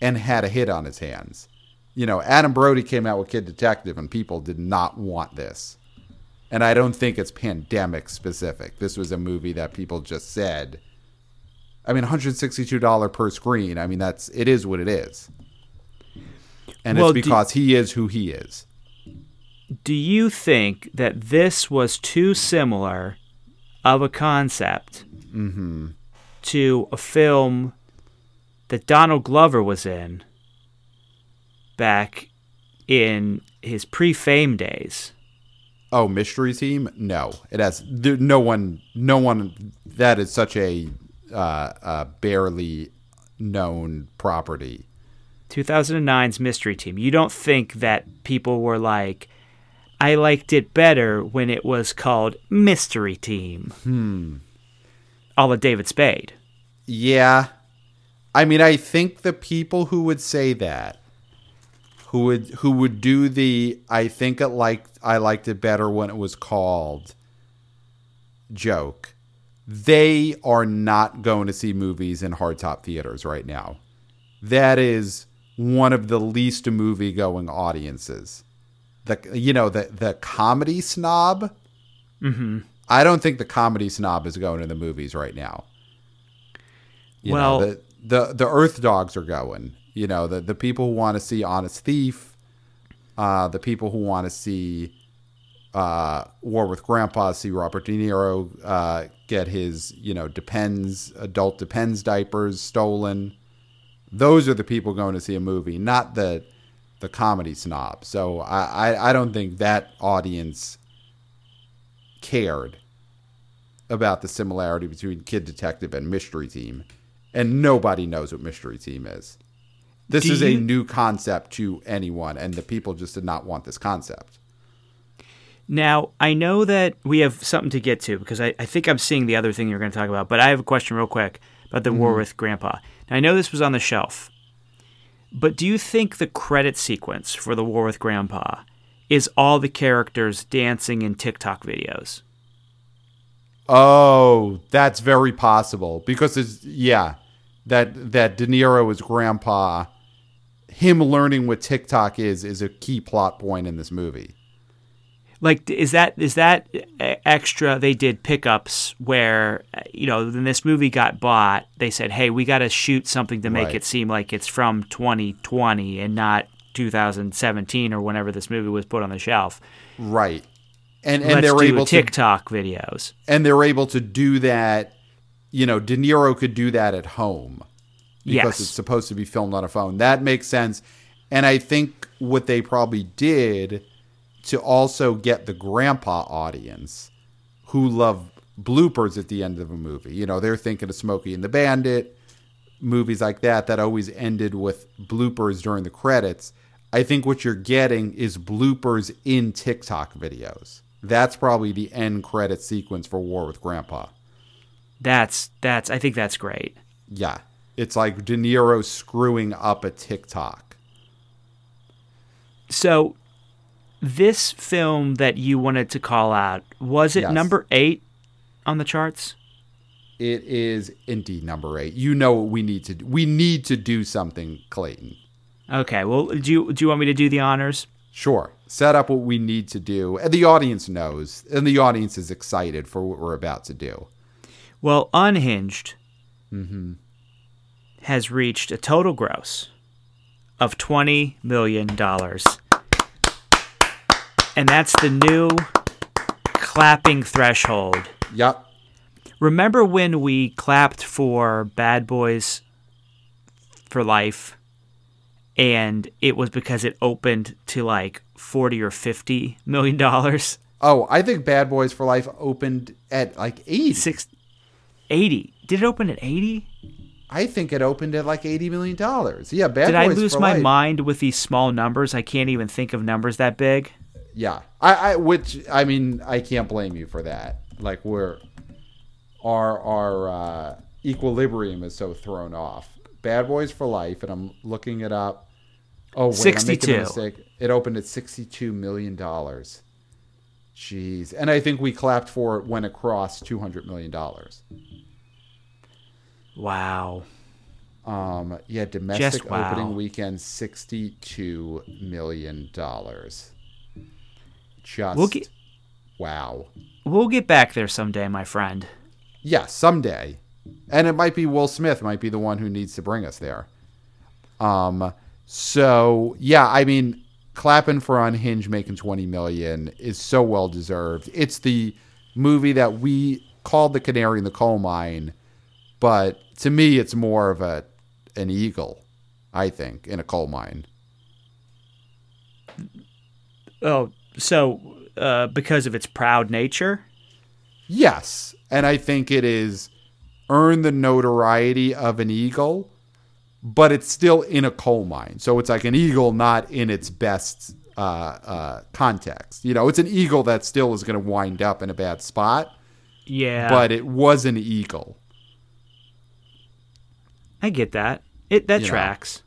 and had a hit on his hands. You know, Adam Brody came out with Kid Detective, and people did not want this and I don't think it's pandemic specific. This was a movie that people just said. I mean, $162 per screen. I mean, that's it is what it is, and Well, it's do- because he is who he is. Do you think that this was too similar of a concept to a film that Donald Glover was in back in his pre-fame days? Oh, Mystery Team? No, it has no one. No one. That is such a uh, uh, barely known property. 2009's Mystery Team. You don't think that people were like, I liked it better when it was called Mystery Team? Hmm. A la David Spade. Yeah. I mean, I think the people who would say that, who would who would do the I think it liked I liked it better when it was called joke, they are not going to see movies in hardtop theaters right now. That is one of the least movie going audiences. The you know the the comedy snob. Mm-hmm. I don't think the comedy snob is going to the movies right now. You Well- know, the, the the Earth Dogs are going. You know, the the people who want to see Honest Thief, uh, the people who want to see uh, War with Grandpa, see Robert De Niro uh, get his you know depends adult depends diapers stolen. Those are the people going to see a movie, not the the comedy snob. So I, I, I don't think that audience cared about the similarity between Kid Detective and Mystery Team, and nobody knows what Mystery Team is. This Do is a new concept to anyone, and the people just did not want this concept. Now, I know that we have something to get to because I, I think I'm seeing the other thing you're going to talk about, but I have a question real quick about the War mm-hmm. with Grandpa. Now, I know this was on the shelf, but do you think the credit sequence for the War with Grandpa is all the characters dancing in TikTok videos? Oh, that's very possible because it's yeah, that that De Niro is grandpa. Him learning what TikTok is is a key plot point in this movie. Like, is that is that e- extra? They did pickups where uh, you know when this movie got bought, they said, "Hey, we got to shoot something to make Right. it seem like it's from 2020 and not 2017 or whenever this movie was put on the shelf." Right. And and Let's they're able to TikTok videos. and they're able to do that. You know, De Niro could do that at home because Yes. it's supposed to be filmed on a phone. That makes sense. And I think what they probably did to also get the grandpa audience who love bloopers at the end of a movie. You know, they're thinking of Smokey and the Bandit, movies like that that always ended with bloopers during the credits. I think what you're getting is bloopers in TikTok videos. That's probably the end credit sequence for War with Grandpa. That's that's. I think that's great. Yeah. It's like De Niro screwing up a TikTok. So, this film that you wanted to call out was it Yes. number eight on the charts? It is indeed number eight. You know what we need to do. We need to do something, Clayton. Okay. Well, do you do you want me to do the honors? Sure. Set up what we need to do. And the audience knows. And the audience is excited for what we're about to do. Well, Unhinged mm-hmm. has reached a total gross of $20 million. And that's the new clapping threshold. Yep. Remember when we clapped for Bad Boys for Life? And it was because it opened to like 40 or 50 million dollars. Oh, I think Bad Boys for Life opened at like 80. Six, 80. Did it open at 80? I think it opened at like $80 million. Yeah, Bad boys. Did Boys I lose my Life. mind with these small numbers? I can't even think of numbers that big. Yeah. I, I which I mean, I can't blame you for that. Like we're our our uh, equilibrium is so thrown off. Bad Boys for Life, and I'm looking it up. Oh, wait, I'm making a mistake. It opened at $62 million. Jeez. And I think we clapped for it when it crossed $200 million. Wow. Um, yeah, domestic wow. opening weekend, $62 million. Just We'll get- wow. We'll get back there someday, my friend. Yeah, someday. And it might be Will Smith might be the one who needs to bring us there. Um so yeah, I mean clapping for Unhinged making 20 million is so well deserved. It's the movie that we called the canary in the coal mine, but to me it's more of a an eagle, I think, in a coal mine. Oh, so uh, because of its proud nature? Yes, and I think it is earned the notoriety of an eagle, but it's still in a coal mine. So it's like an eagle not in its best uh, uh, context. You know, it's an eagle that still is going to wind up in a bad spot, Yeah. but it was an eagle. I get that. It that You know. tracks.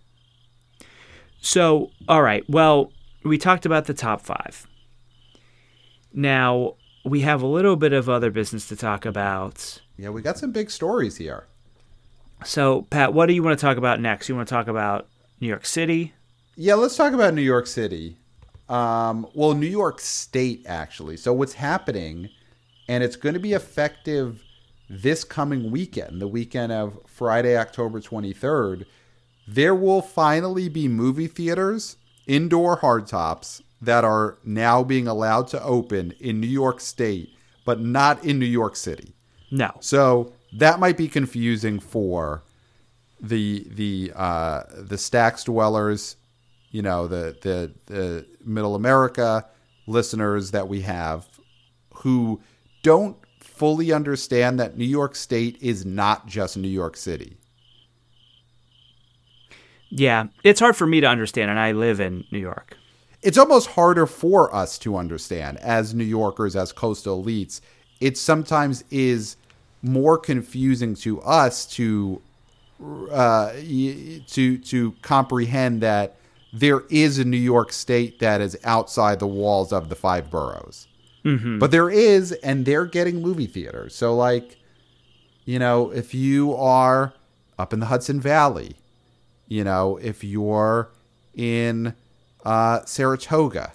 So, all right. Well, we talked about the top 5. Now, we have a little bit of other business to talk about. Yeah, we got some big stories here. So, Pat, what do you want to talk about next? You want to talk about New York City? Yeah, let's talk about New York City. Um, well, New York State, actually. So, what's happening, and it's going to be effective this coming weekend, the weekend of Friday, October 23rd, there will finally be movie theaters, indoor hardtops, that are now being allowed to open in New York State, but not in New York City. No. So that might be confusing for the the uh, the stacks dwellers, you know, the the the Middle America listeners that we have who don't fully understand that New York State is not just New York City. Yeah, it's hard for me to understand, and I live in New York. It's almost harder for us to understand as New Yorkers, as coastal elites. It sometimes is more confusing to us to uh, to to comprehend that there is a New York State that is outside the walls of the five boroughs. But there is, and they're getting movie theaters. So, like, you know, if you are up in the Hudson Valley, you know, if you're in uh, Saratoga,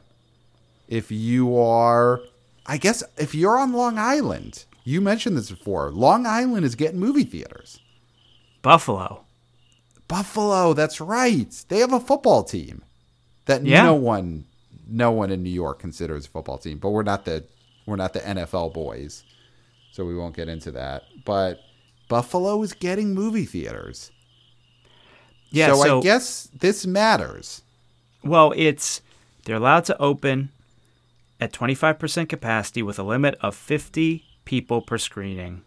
if you are, I guess, if you're on Long Island, you mentioned this before. Long Island is getting movie theaters. Buffalo. Buffalo, that's right. They have a football team that Yeah. no one, no one in New York considers a football team. But we're not the we're not the NFL boys, so we won't get into that. But Buffalo is getting movie theaters. Yeah, so, so, I guess this matters. Well, it's they're allowed to open at 25% capacity with a limit of 50 people per screening.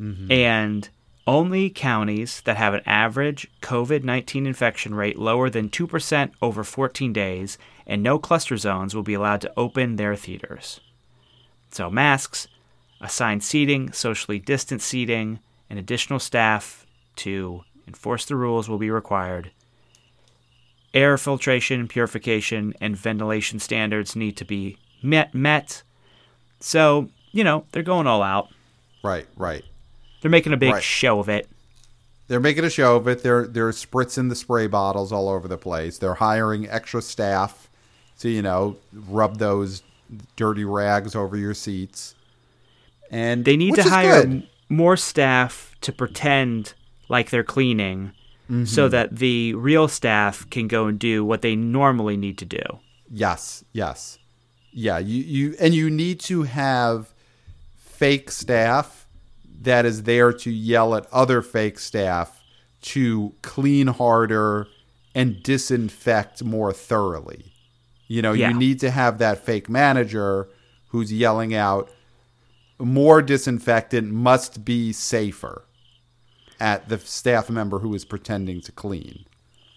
Mm-hmm. And only counties that have an average COVID 19 infection rate lower than 2% over 14 days and no cluster zones will be allowed to open their theaters. So, masks, assigned seating, socially distant seating, and additional staff to enforce the rules will be required. Air filtration, purification, and ventilation standards need to be met. met. So, you know, they're going all out. Right, right. They're making a big Right. show of it. They're making a show of it. They're they're spritzing the spray bottles all over the place. They're hiring extra staff to you know rub those dirty rags over your seats. And They need to hire good. more staff to pretend like they're cleaning Mm-hmm. so that the real staff can go and do what they normally need to do. Yes, yes, yeah. You you and you need to have fake staff that is there to yell at other fake staff to clean harder and disinfect more thoroughly. You know, Yeah. you need to have that fake manager who's yelling out more disinfectant must be safer at the staff member who is pretending to clean.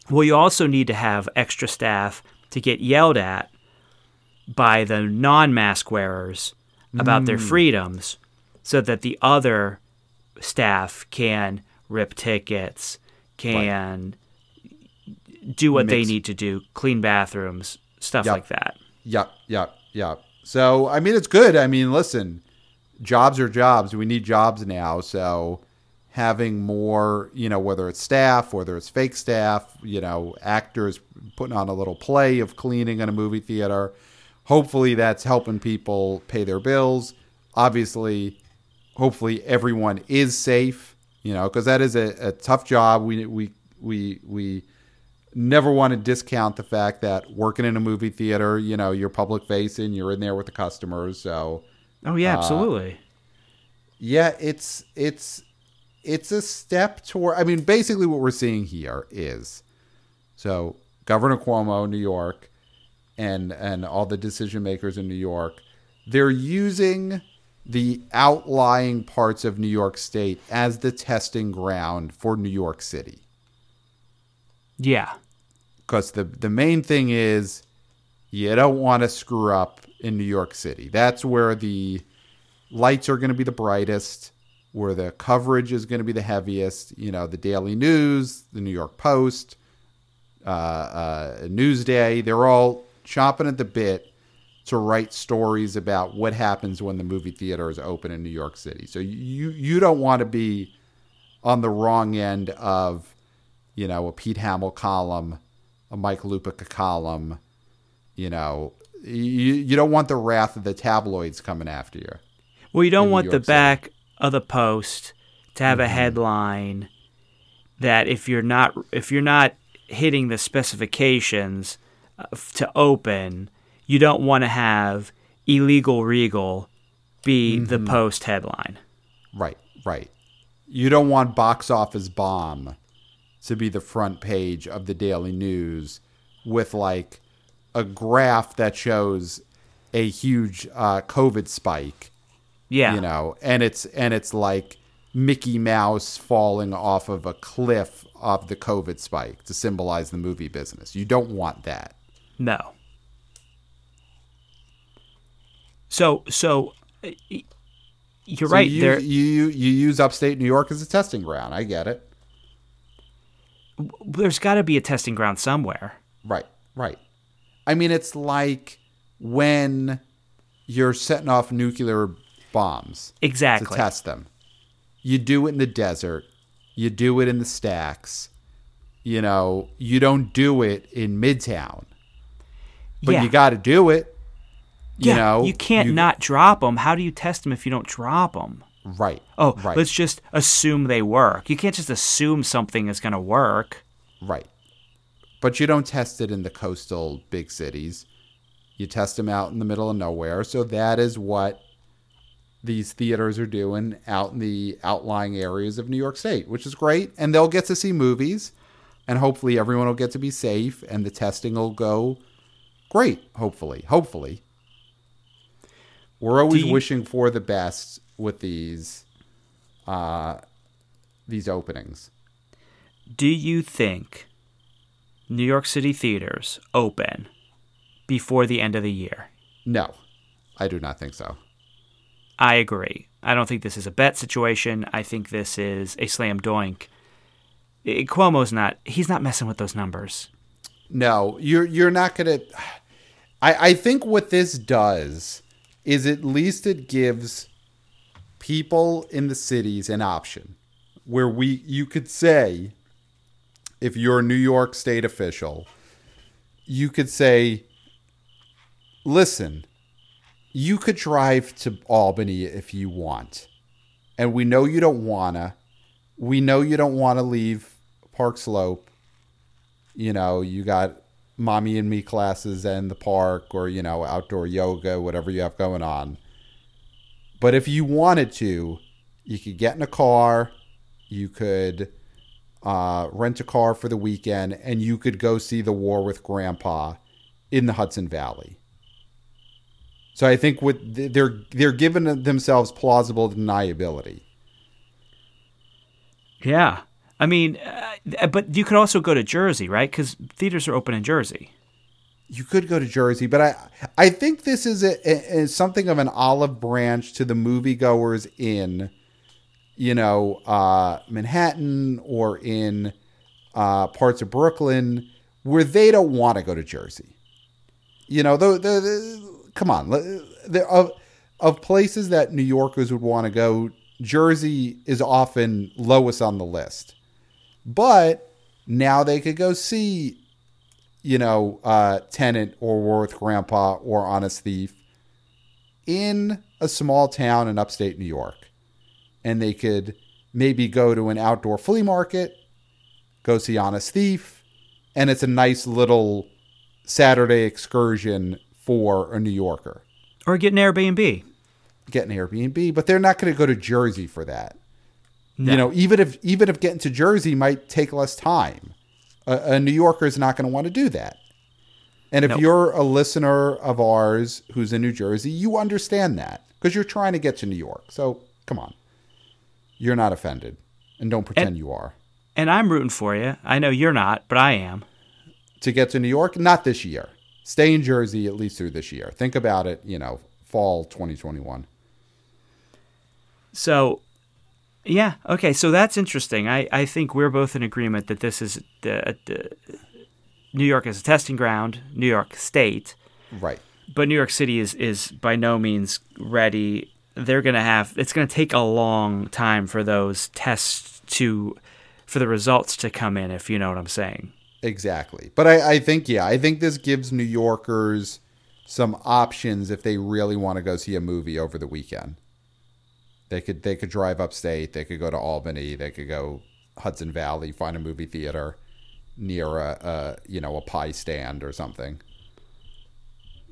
Well, you also need to have extra staff to get yelled at by the non mask wearers about Mm. their freedoms so that the other staff can rip tickets, can do what they need to do, clean bathrooms, stuff Yep. like that. Yep, yep, yep. So I mean, it's good. I mean, listen, jobs are jobs. We need jobs now. So having more, you know, whether it's staff, whether it's fake staff, you know, actors putting on a little play of cleaning in a movie theater. Hopefully, that's helping people pay their bills. Obviously, hopefully everyone is safe. You know, because that is a, a tough job. We we we we never want to discount the fact that working in a movie theater, you know, you're public facing, you're in there with the customers. So, Oh, Uh, yeah, absolutely. yeah, it's it's it's a step toward. I mean, basically, what we're seeing here is so Governor Cuomo, New York, and and all the decision makers in New York, they're using the outlying parts of New York State as the testing ground for New York City. Yeah. because the the main thing is you don't want to screw up in New York City. That's where the lights are going to be the brightest, where the coverage is going to be the heaviest. You know, the Daily News, the New York Post, uh, uh, Newsday, they're all chomping at the bit to write stories about what happens when the movie theater is open in New York City. So you you don't want to be on the wrong end of you know, a Pete Hamill column, a Mike Lupica column. You know, you you don't want the wrath of the tabloids coming after you. Well, you don't want the City. back of the post to have Mm-hmm. a headline that if you're not if you're not hitting the specifications uh, to open, you don't want to have illegal regal be the Mm-hmm. post headline. Right, right. You don't want box office bomb to be the front page of the Daily News with like a graph that shows a huge uh, COVID spike. Yeah. you know and it's and it's like mickey mouse falling off of a cliff of the covid spike to symbolize the movie business you don't want that No. So so uh, you're So right you, there. you you you use upstate new york as a testing ground i get it There's got to be a testing ground somewhere. right right i mean it's like when you're setting off nuclear bombs Exactly. to test them. You do it in the desert. You do it in the stacks. You know, you don't do it in Midtown. But yeah. you got to do it. You yeah. know, you can't not drop them. How do you test them if you don't drop them? Right. Oh, right. let's just assume they work. You can't just assume something is going to work. Right. But you don't test it in the coastal big cities. You test them out in the middle of nowhere. So that is what these theaters are doing out in the outlying areas of New York State, which is great. And they'll get to see movies. And hopefully everyone will get to be safe and the testing will go great, hopefully. Hopefully. We're always you- wishing for the best with these uh these openings. Do you think New York City theaters open before the end of the year? No. I do not think so. I agree. I don't think this is a bet situation. I think this is a slam doink. Cuomo's not. He's not messing with those numbers. No, you're you're not gonna. I I think what this does is at least it gives people in the cities an option where we you could say if you're a New York state official, you could say listen, you could drive to Albany if you want. And we know you don't wanna. We know you don't want to leave Park Slope. You know, you got mommy and me classes and the park or, you know, outdoor yoga, whatever you have going on. But if you wanted to, you could get in a car, you could uh, rent a car for the weekend, and you could go see the war with grandpa in the Hudson Valley. So I think with they're they're giving themselves plausible deniability. Yeah. I mean, uh, but you could also go to Jersey, right? Because theaters are open in Jersey. You could go to Jersey, but I I think this is a, a, something of an olive branch to the moviegoers in, you know, uh, Manhattan or in uh, parts of Brooklyn where they don't want to go to Jersey. You know, the, the, the come on, the, of of places that New Yorkers would want to go, Jersey is often lowest on the list. But now they could go see, you know, uh, Tenet or War with Grandpa or Honest Thief in a small town in upstate New York. And they could maybe go to an outdoor flea market, go see Honest Thief, and it's a nice little Saturday excursion for a New Yorker. Or get an Airbnb. Get an Airbnb, but they're not going to go to Jersey for that. No. You know, even if even if getting to Jersey might take less time, a, a New Yorker is not going to want to do that. And if nope. you're a listener of ours who's in New Jersey, you understand that because you're trying to get to New York. So come on, you're not offended, and don't pretend and, you are. And I'm rooting for you. I know you're not, but I am. To get to New York, not this year. Stay in Jersey at least through this year. Think about it. You know, fall 2021. So yeah. Okay. So that's interesting. I, I think we're both in agreement that this is the, the New York is a testing ground, New York State. Right. But New York City is is by no means ready. They're going to have it's going to take a long time for those tests to for the results to come in if you know what I'm saying. Exactly. But I, I think yeah, I think this gives New Yorkers some options if they really want to go see a movie over the weekend. They could they could drive upstate. They could go to Albany. They could go Hudson Valley, find a movie theater near a, a you know a pie stand or something.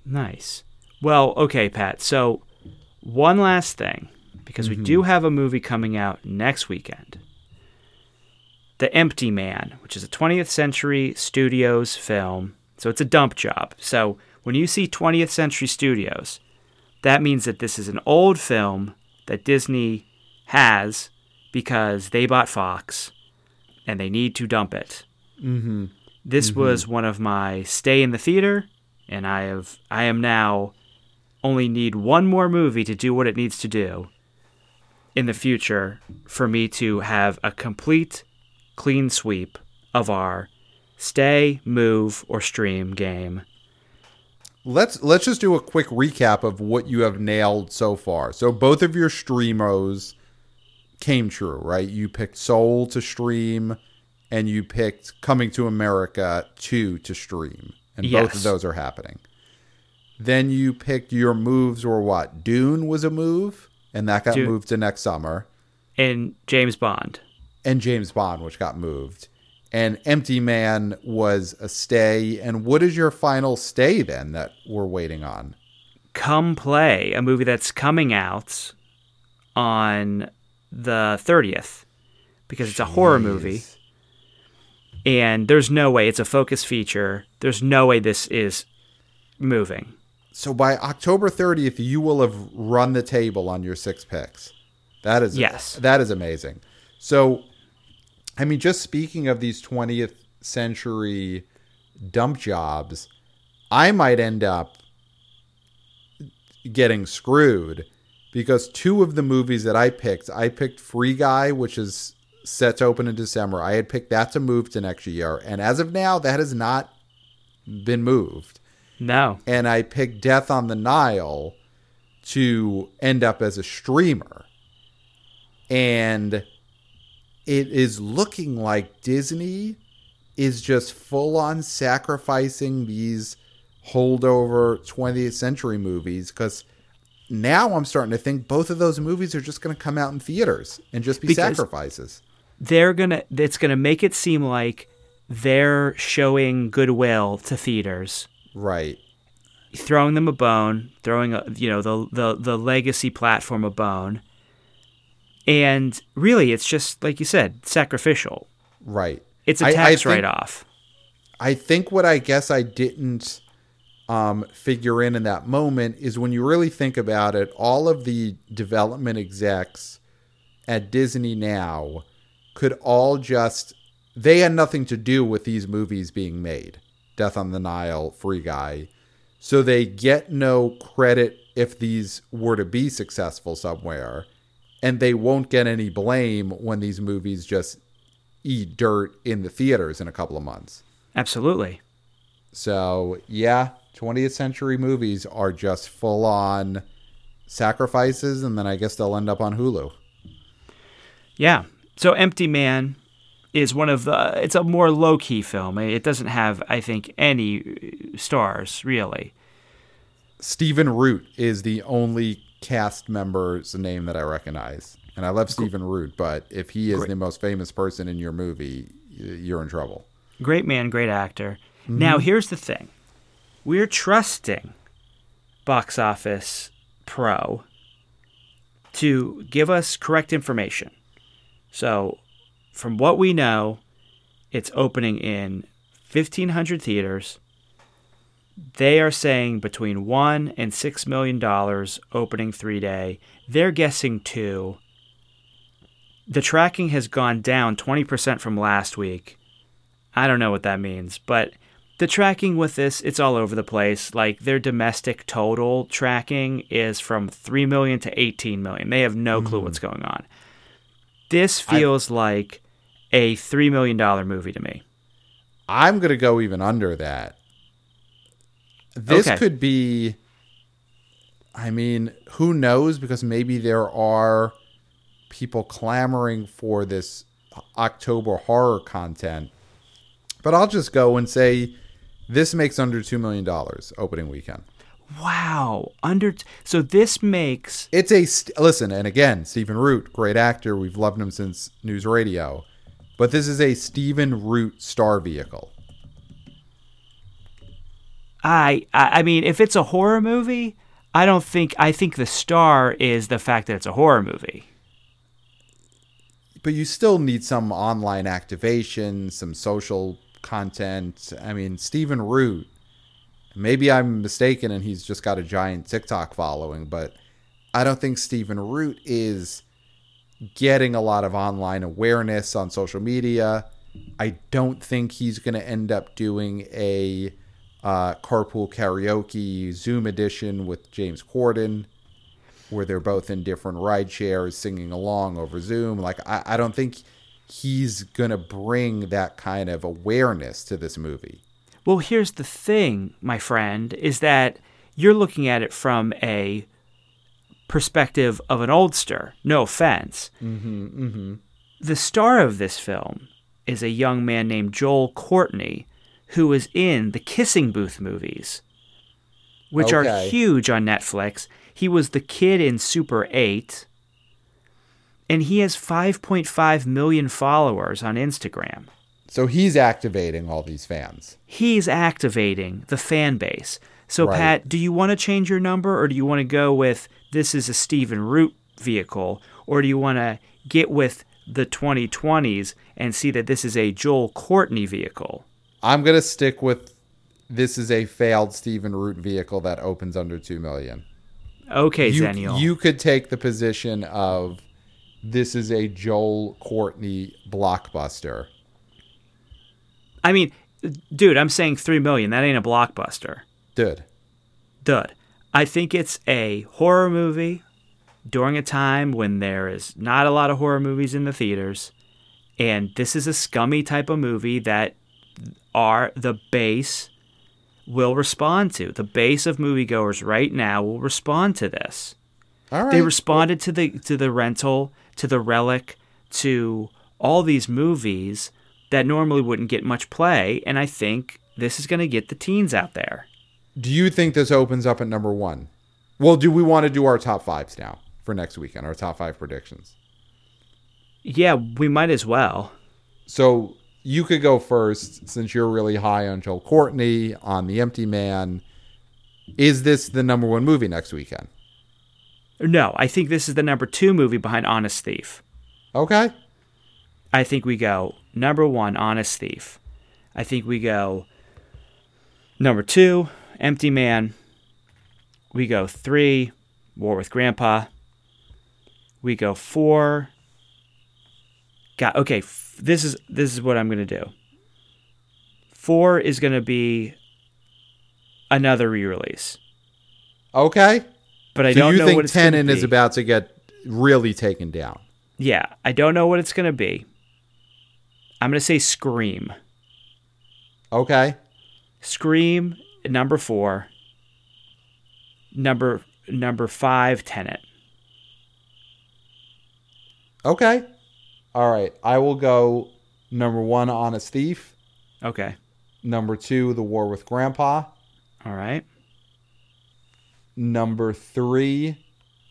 Nice. Well, okay, Pat. So one last thing, because mm-hmm. we do have a movie coming out next weekend. The Empty Man, which is a 20th Century Studios film. So it's a dump job. So when you see 20th Century Studios, that means that this is an old film that Disney has because they bought Fox and they need to dump it. Mm-hmm. This mm-hmm. was one of my stay in the theater, and I have I am now only need one more movie to do what it needs to do in the future for me to have a complete clean sweep of our stay, move, or stream game let's let's just do a quick recap of what you have nailed so far. So both of your streamos came true, right? You picked Soul to stream and you picked Coming to America 2 to stream. And yes. both of those are happening. Then you picked your moves or what? Dune was a move and that got Dune. moved to next summer. And James Bond. And James Bond which got moved and Empty Man was a stay. And what is your final stay then that we're waiting on? Come Play, a movie that's coming out on the 30th because it's a Jeez. horror movie. And there's no way it's a focus feature. There's no way this is moving. So by October 30th, you will have run the table on your six picks. That is yes. That is amazing. So I mean, just speaking of these 20th century dump jobs, I might end up getting screwed because two of the movies that I picked, I picked Free Guy, which is set to open in December. I had picked that to move to next year. And as of now, that has not been moved. No. And I picked Death on the Nile to end up as a streamer. and it is looking like Disney is just full on sacrificing these holdover 20th century movies because now I'm starting to think both of those movies are just going to come out in theaters and just be Because- sacrifices. They're gonna. It's gonna make it seem like they're showing goodwill to theaters, Right. throwing them a bone, throwing a, you know the the the legacy platform a bone. And really, it's just like you said, sacrificial. Right. It's a tax think- write-off. I think what I guess I didn't um, figure in in that moment is when you really think about it, all of the development execs at Disney now could all just they had nothing to do with these movies being made. Death on the Nile, Free Guy. So they get no credit if these were to be successful somewhere, and they won't get any blame when these movies just eat dirt in the theaters in a couple of months. Absolutely. So, yeah, 20th century movies are just full on sacrifices, and then I guess they'll end up on Hulu. Yeah. So Empty Man is one of the. It's a more low key film. It doesn't have, I think, any stars really. Stephen Root is the only cast member's a name that I recognize. And I love Stephen Root, but if he is Great. the most famous person in your movie, you're in trouble. Great man, great actor. Mm-hmm. Now here's the thing: we're trusting Box Office Pro to give us correct information. So, from what we know, it's opening in 1,500 theaters. They are saying between one and six million dollars opening three day. They're guessing two. The tracking has gone down 20% from last week. I don't know what that means, but the tracking with this, it's all over the place. Like their domestic total tracking is from 3 million to 18 million. They have no clue what's hmm. going on. This feels like a $3 million movie to me. I'm going to go even under that. This Okay. could be, I mean, who knows? Because maybe there are people clamoring for this October horror content. But I'll just go and say this makes under $2 million opening weekend. Wow. Under so this makes It's a st- listen, and again, Stephen Root, great actor. We've loved him since News Radio, but this is a Stephen Root star vehicle. I I I mean if it's a horror movie, I don't think I think the star is the fact that it's a horror movie. But you still need some online activation, some social content. I mean, Stephen Root. Maybe I'm mistaken, and he's just got a giant TikTok following, but I don't think Stephen Root is getting a lot of online awareness on social media. I don't think he's going to end up doing a uh, carpool karaoke Zoom edition with James Corden, where they're both in different ride shares singing along over Zoom. Like, I, I don't think he's going to bring that kind of awareness to this movie. Well, here's the thing, my friend, is that you're looking at it from a perspective of an oldster. No offense. Mm-hmm, mm-hmm. The star of this film is a young man named Joel Courtney, who was in the Kissing Booth movies, which are huge on Netflix. He was the kid in Super 8, and he has 5.5 million followers on Instagram So he's activating all these fans. he's activating the fan base. So, Right. Pat, do you want to change your number or do you want to go with this is a Stephen Root vehicle? Or do you want to get with the 2020s and see that this is a Joel Courtney vehicle? I'm going to stick with this is a failed Stephen Root vehicle that opens under 2 million. Okay, you, Zenial. you could take the position of this is a Joel Courtney blockbuster. I mean, dude, I'm saying 3 million. That ain't a blockbuster. Good. Dud. I think it's a horror movie during a time when there is not a lot of horror movies in the theaters. And this is a scummy type of movie that are the base will respond to. The base of moviegoers right now will respond to this. All right. They responded to the to the rental. to The Relic to all these movies that normally wouldn't get much play. And I think this is going to get the teens out there. Do you think this opens up at number one? Well, do we want to do our top fives now for next weekend? Our top five predictions. Yeah, we might as well. So you could go first since you're really high on Joel Courtney, on The Empty Man. Is this the number one movie next weekend? No, I think this is the number two movie behind Honest Thief. Okay. I think we go number one, Honest Thief. I think we go number two, Empty Man. We go three, War with Grandpa. We go four. Got okay. This is this is what I'm gonna do. Four is gonna be another re-release, Okay. but I so don't you know think what it's Tenet is about to get really taken down? Yeah, I don't know what it's gonna be. I'm gonna say Scream. Okay. Scream number four. Number number five, Tenet. Okay. All right. I will go number one, Honest Thief. Okay. Number two, The War with Grandpa. All right. Number three,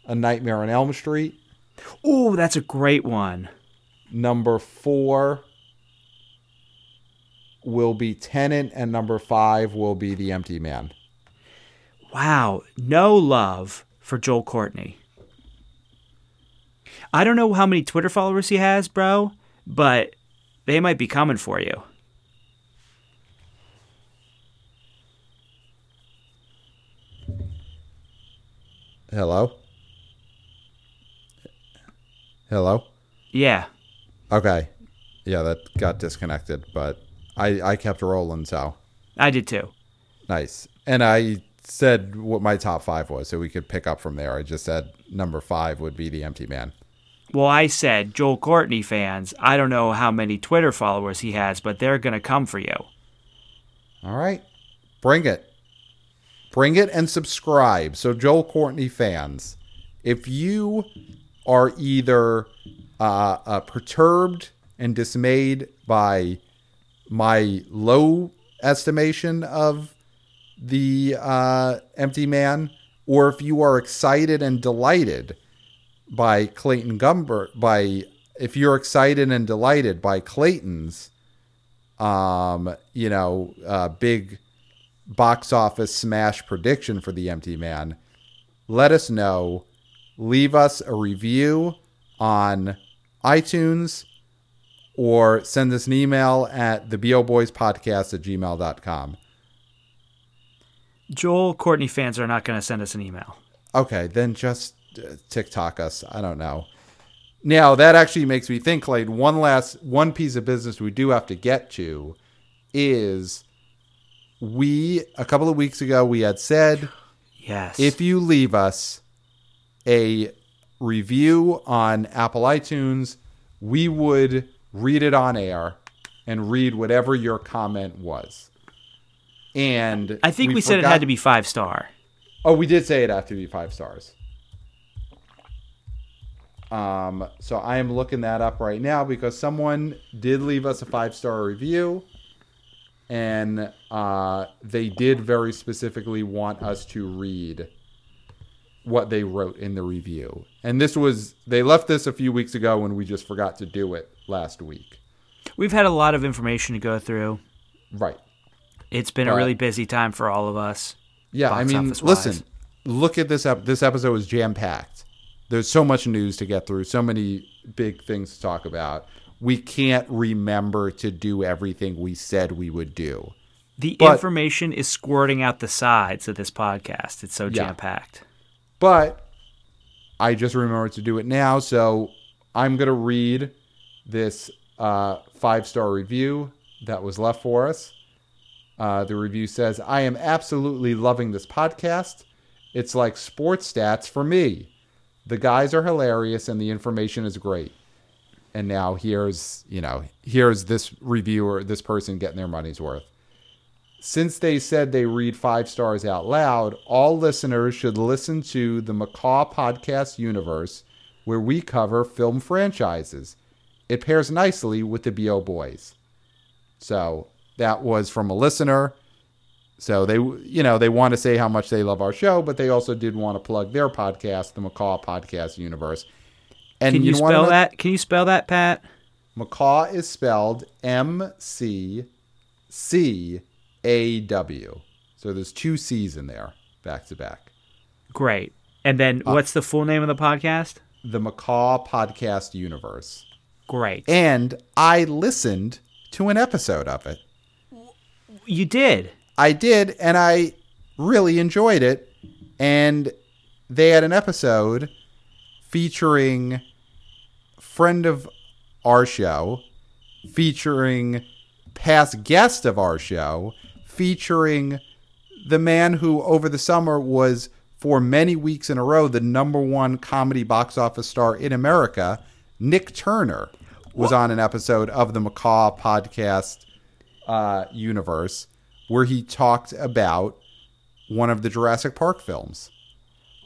A Nightmare on Elm Street. Ooh, that's a great one. Number four will be Tenet, and number five will be The Empty Man. Wow, no love for Joel Courtney. I don't know how many Twitter followers he has, bro, but they might be coming for you. Hello? Hello? Yeah. Okay. Yeah, that got disconnected, but I, I kept rolling, so I did too. nice. And I said what my top five was, so we could pick up from there. I just said number five would be The Empty Man. Well, I said Joel Courtney fans, I don't know how many Twitter followers he has, but they're going to come for you. All right. Bring it. Bring it and subscribe. So, Joel Courtney fans, if you are either uh, uh, perturbed and dismayed by my low estimation of the uh, empty man, or if you are excited and delighted by Clayton Gumber, by if you're excited and delighted by Clayton's um, you know, uh, big box office smash prediction for The Empty Man, let us know. Leave us a review on iTunes or send us an email at the Podcast at gmail.com. Joel Courtney fans are not going to send us an email. Okay, then just Uh, TikTok us. I don't know. Now that actually makes me think, like one last one piece of business we do have to get to is we a couple of weeks ago we had said Yes. if you leave us a review on Apple iTunes, we would read it on air and read whatever your comment was. And I think we, said it had to be five star. Oh, we did say it had to be five stars. Um, so I am looking that up right now because someone did leave us a five star review, and uh, they did very specifically want us to read what they wrote in the review. And this was they left this a few weeks ago when we just forgot to do it last week. We've had a lot of information to go through. Right. It's been a really busy time for all of us. Yeah, I mean, listen, look at this. Ep- this episode was jam packed. There's so much news to get through, so many big things to talk about. We can't remember to do everything we said we would do. The But- information is squirting out the sides of this podcast. It's so Yeah. jam packed. But I just remembered to do it now, so I'm gonna read this uh, five star review that was left for us. Uh, the review says, "I am absolutely loving this podcast. It's like sports stats for me. The guys are hilarious and the information is great." And now here's you know here's this reviewer, this person getting their money's worth. Since they said they read five stars out loud, all listeners should listen to the McCaw Podcast Universe, where we cover film franchises. It pairs nicely with the BO Boys. So that was from a listener. So they, you know, they want to say how much they love our show, but they also did want to plug their podcast, the McCaw Podcast Universe. And Can you, wanna spell know- that? Can you spell that, Pat? McCaw is spelled M C C A W. So there's two C's in there, back to back. Great. And then Uh, what's the full name of the podcast? The McCaw Podcast Universe. Great. And I listened to an episode of it. you did. I did, and I really enjoyed it. And they had an episode featuring friend of our show, featuring past guest of our show, featuring the man who over the summer was for many weeks in a row the number one comedy box office star in America, Nick Turner, was on an episode of the McCaw podcast uh, universe where he talked about one of the Jurassic Park films.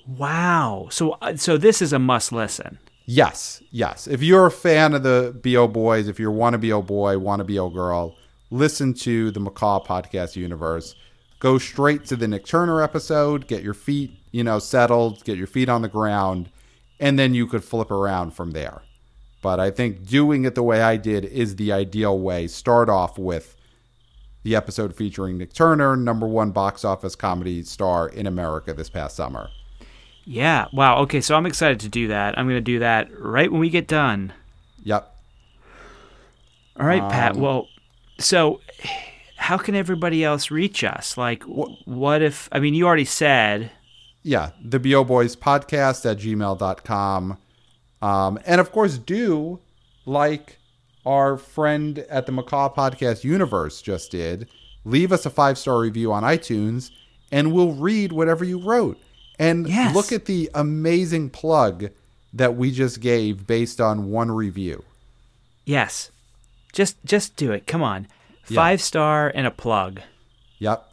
Wow. So uh, so this is a must listen. Yes, yes. If you're a fan of the BO Boys, if you're want to BO boy, want to BO girl, listen to the McCaw podcast universe. Go straight to the Nick Turner episode, get your feet, you know, settled, get your feet on the ground, and then you could flip around from there. But I think doing it the way I did is the ideal way. Start off with the episode featuring Nick Turner, number one box office comedy star in America this past summer. Yeah. Wow. Okay. So I'm excited to do that. I'm going to do that right when we get done. Yep. All right, Pat. Um, Well, so how can everybody else reach us? Like, wh- what if, I mean, you already said, yeah, the BO Boys podcast at gmail.com. Um, and of course, do like our friend at the McCaw Podcast Universe just did. Leave us a five star review on iTunes and we'll read whatever you wrote. And Yes. look at the amazing plug that we just gave based on one review. yes, just just do it. Come on. Yeah. Five star and a plug. Yep.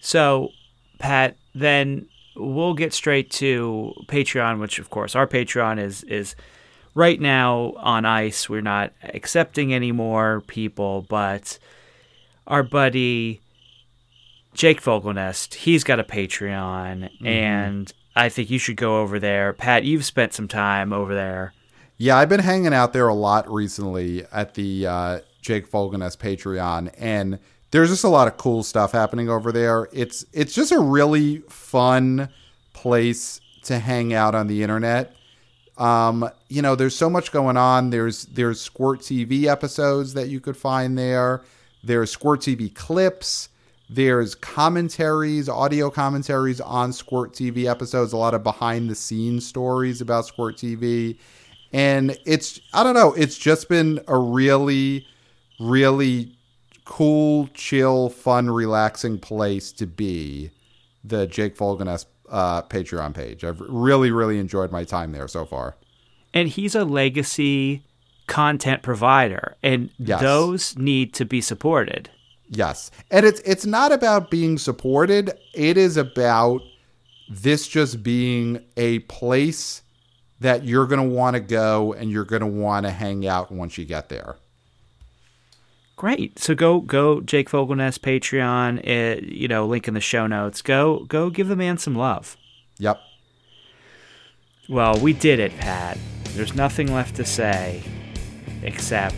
So, Pat, then we'll get straight to Patreon, which of course our Patreon is is right now on ice. We're not accepting any more people, but our buddy Jake Fogelnest, he's got a Patreon, and I think you should go over there. Pat, you've spent some time over there. Yeah, I've been hanging out there a lot recently at the uh, Jake Fogelnest Patreon, and there's just a lot of cool stuff happening over there. It's it's just a really fun place to hang out on the internet. Um, you know, there's so much going on. There's there's Squirt TV episodes that you could find there. There's Squirt TV clips. There's commentaries, audio commentaries on Squirt TV episodes, a lot of behind the scenes stories about Squirt TV. And it's, I don't know, it's just been a really, really cool, chill, fun, relaxing place to be. The Jake Fogelnest uh, Patreon page. I've really, really enjoyed my time there so far. And he's a legacy content provider, and Yes. those need to be supported. Yes. And it's it's not about being supported. It is about this just being a place that you're going to want to go and you're going to want to hang out once you get there. Great. So go go Jake Fogelnest Patreon. It, you know, link in the show notes. Go go give the man some love. Yep. Well, we did it, Pat. There's nothing left to say except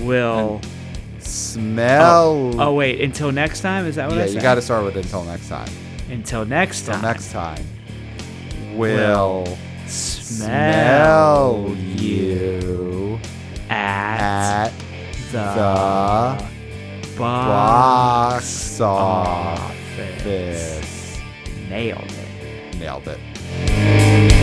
we'll. Smell. Oh wait, until next time. Is that what yeah, I you got to start with until next time. Until next Until time. Until next time. Will smell, smell you at, at the, box office. Nailed it. Nailed it.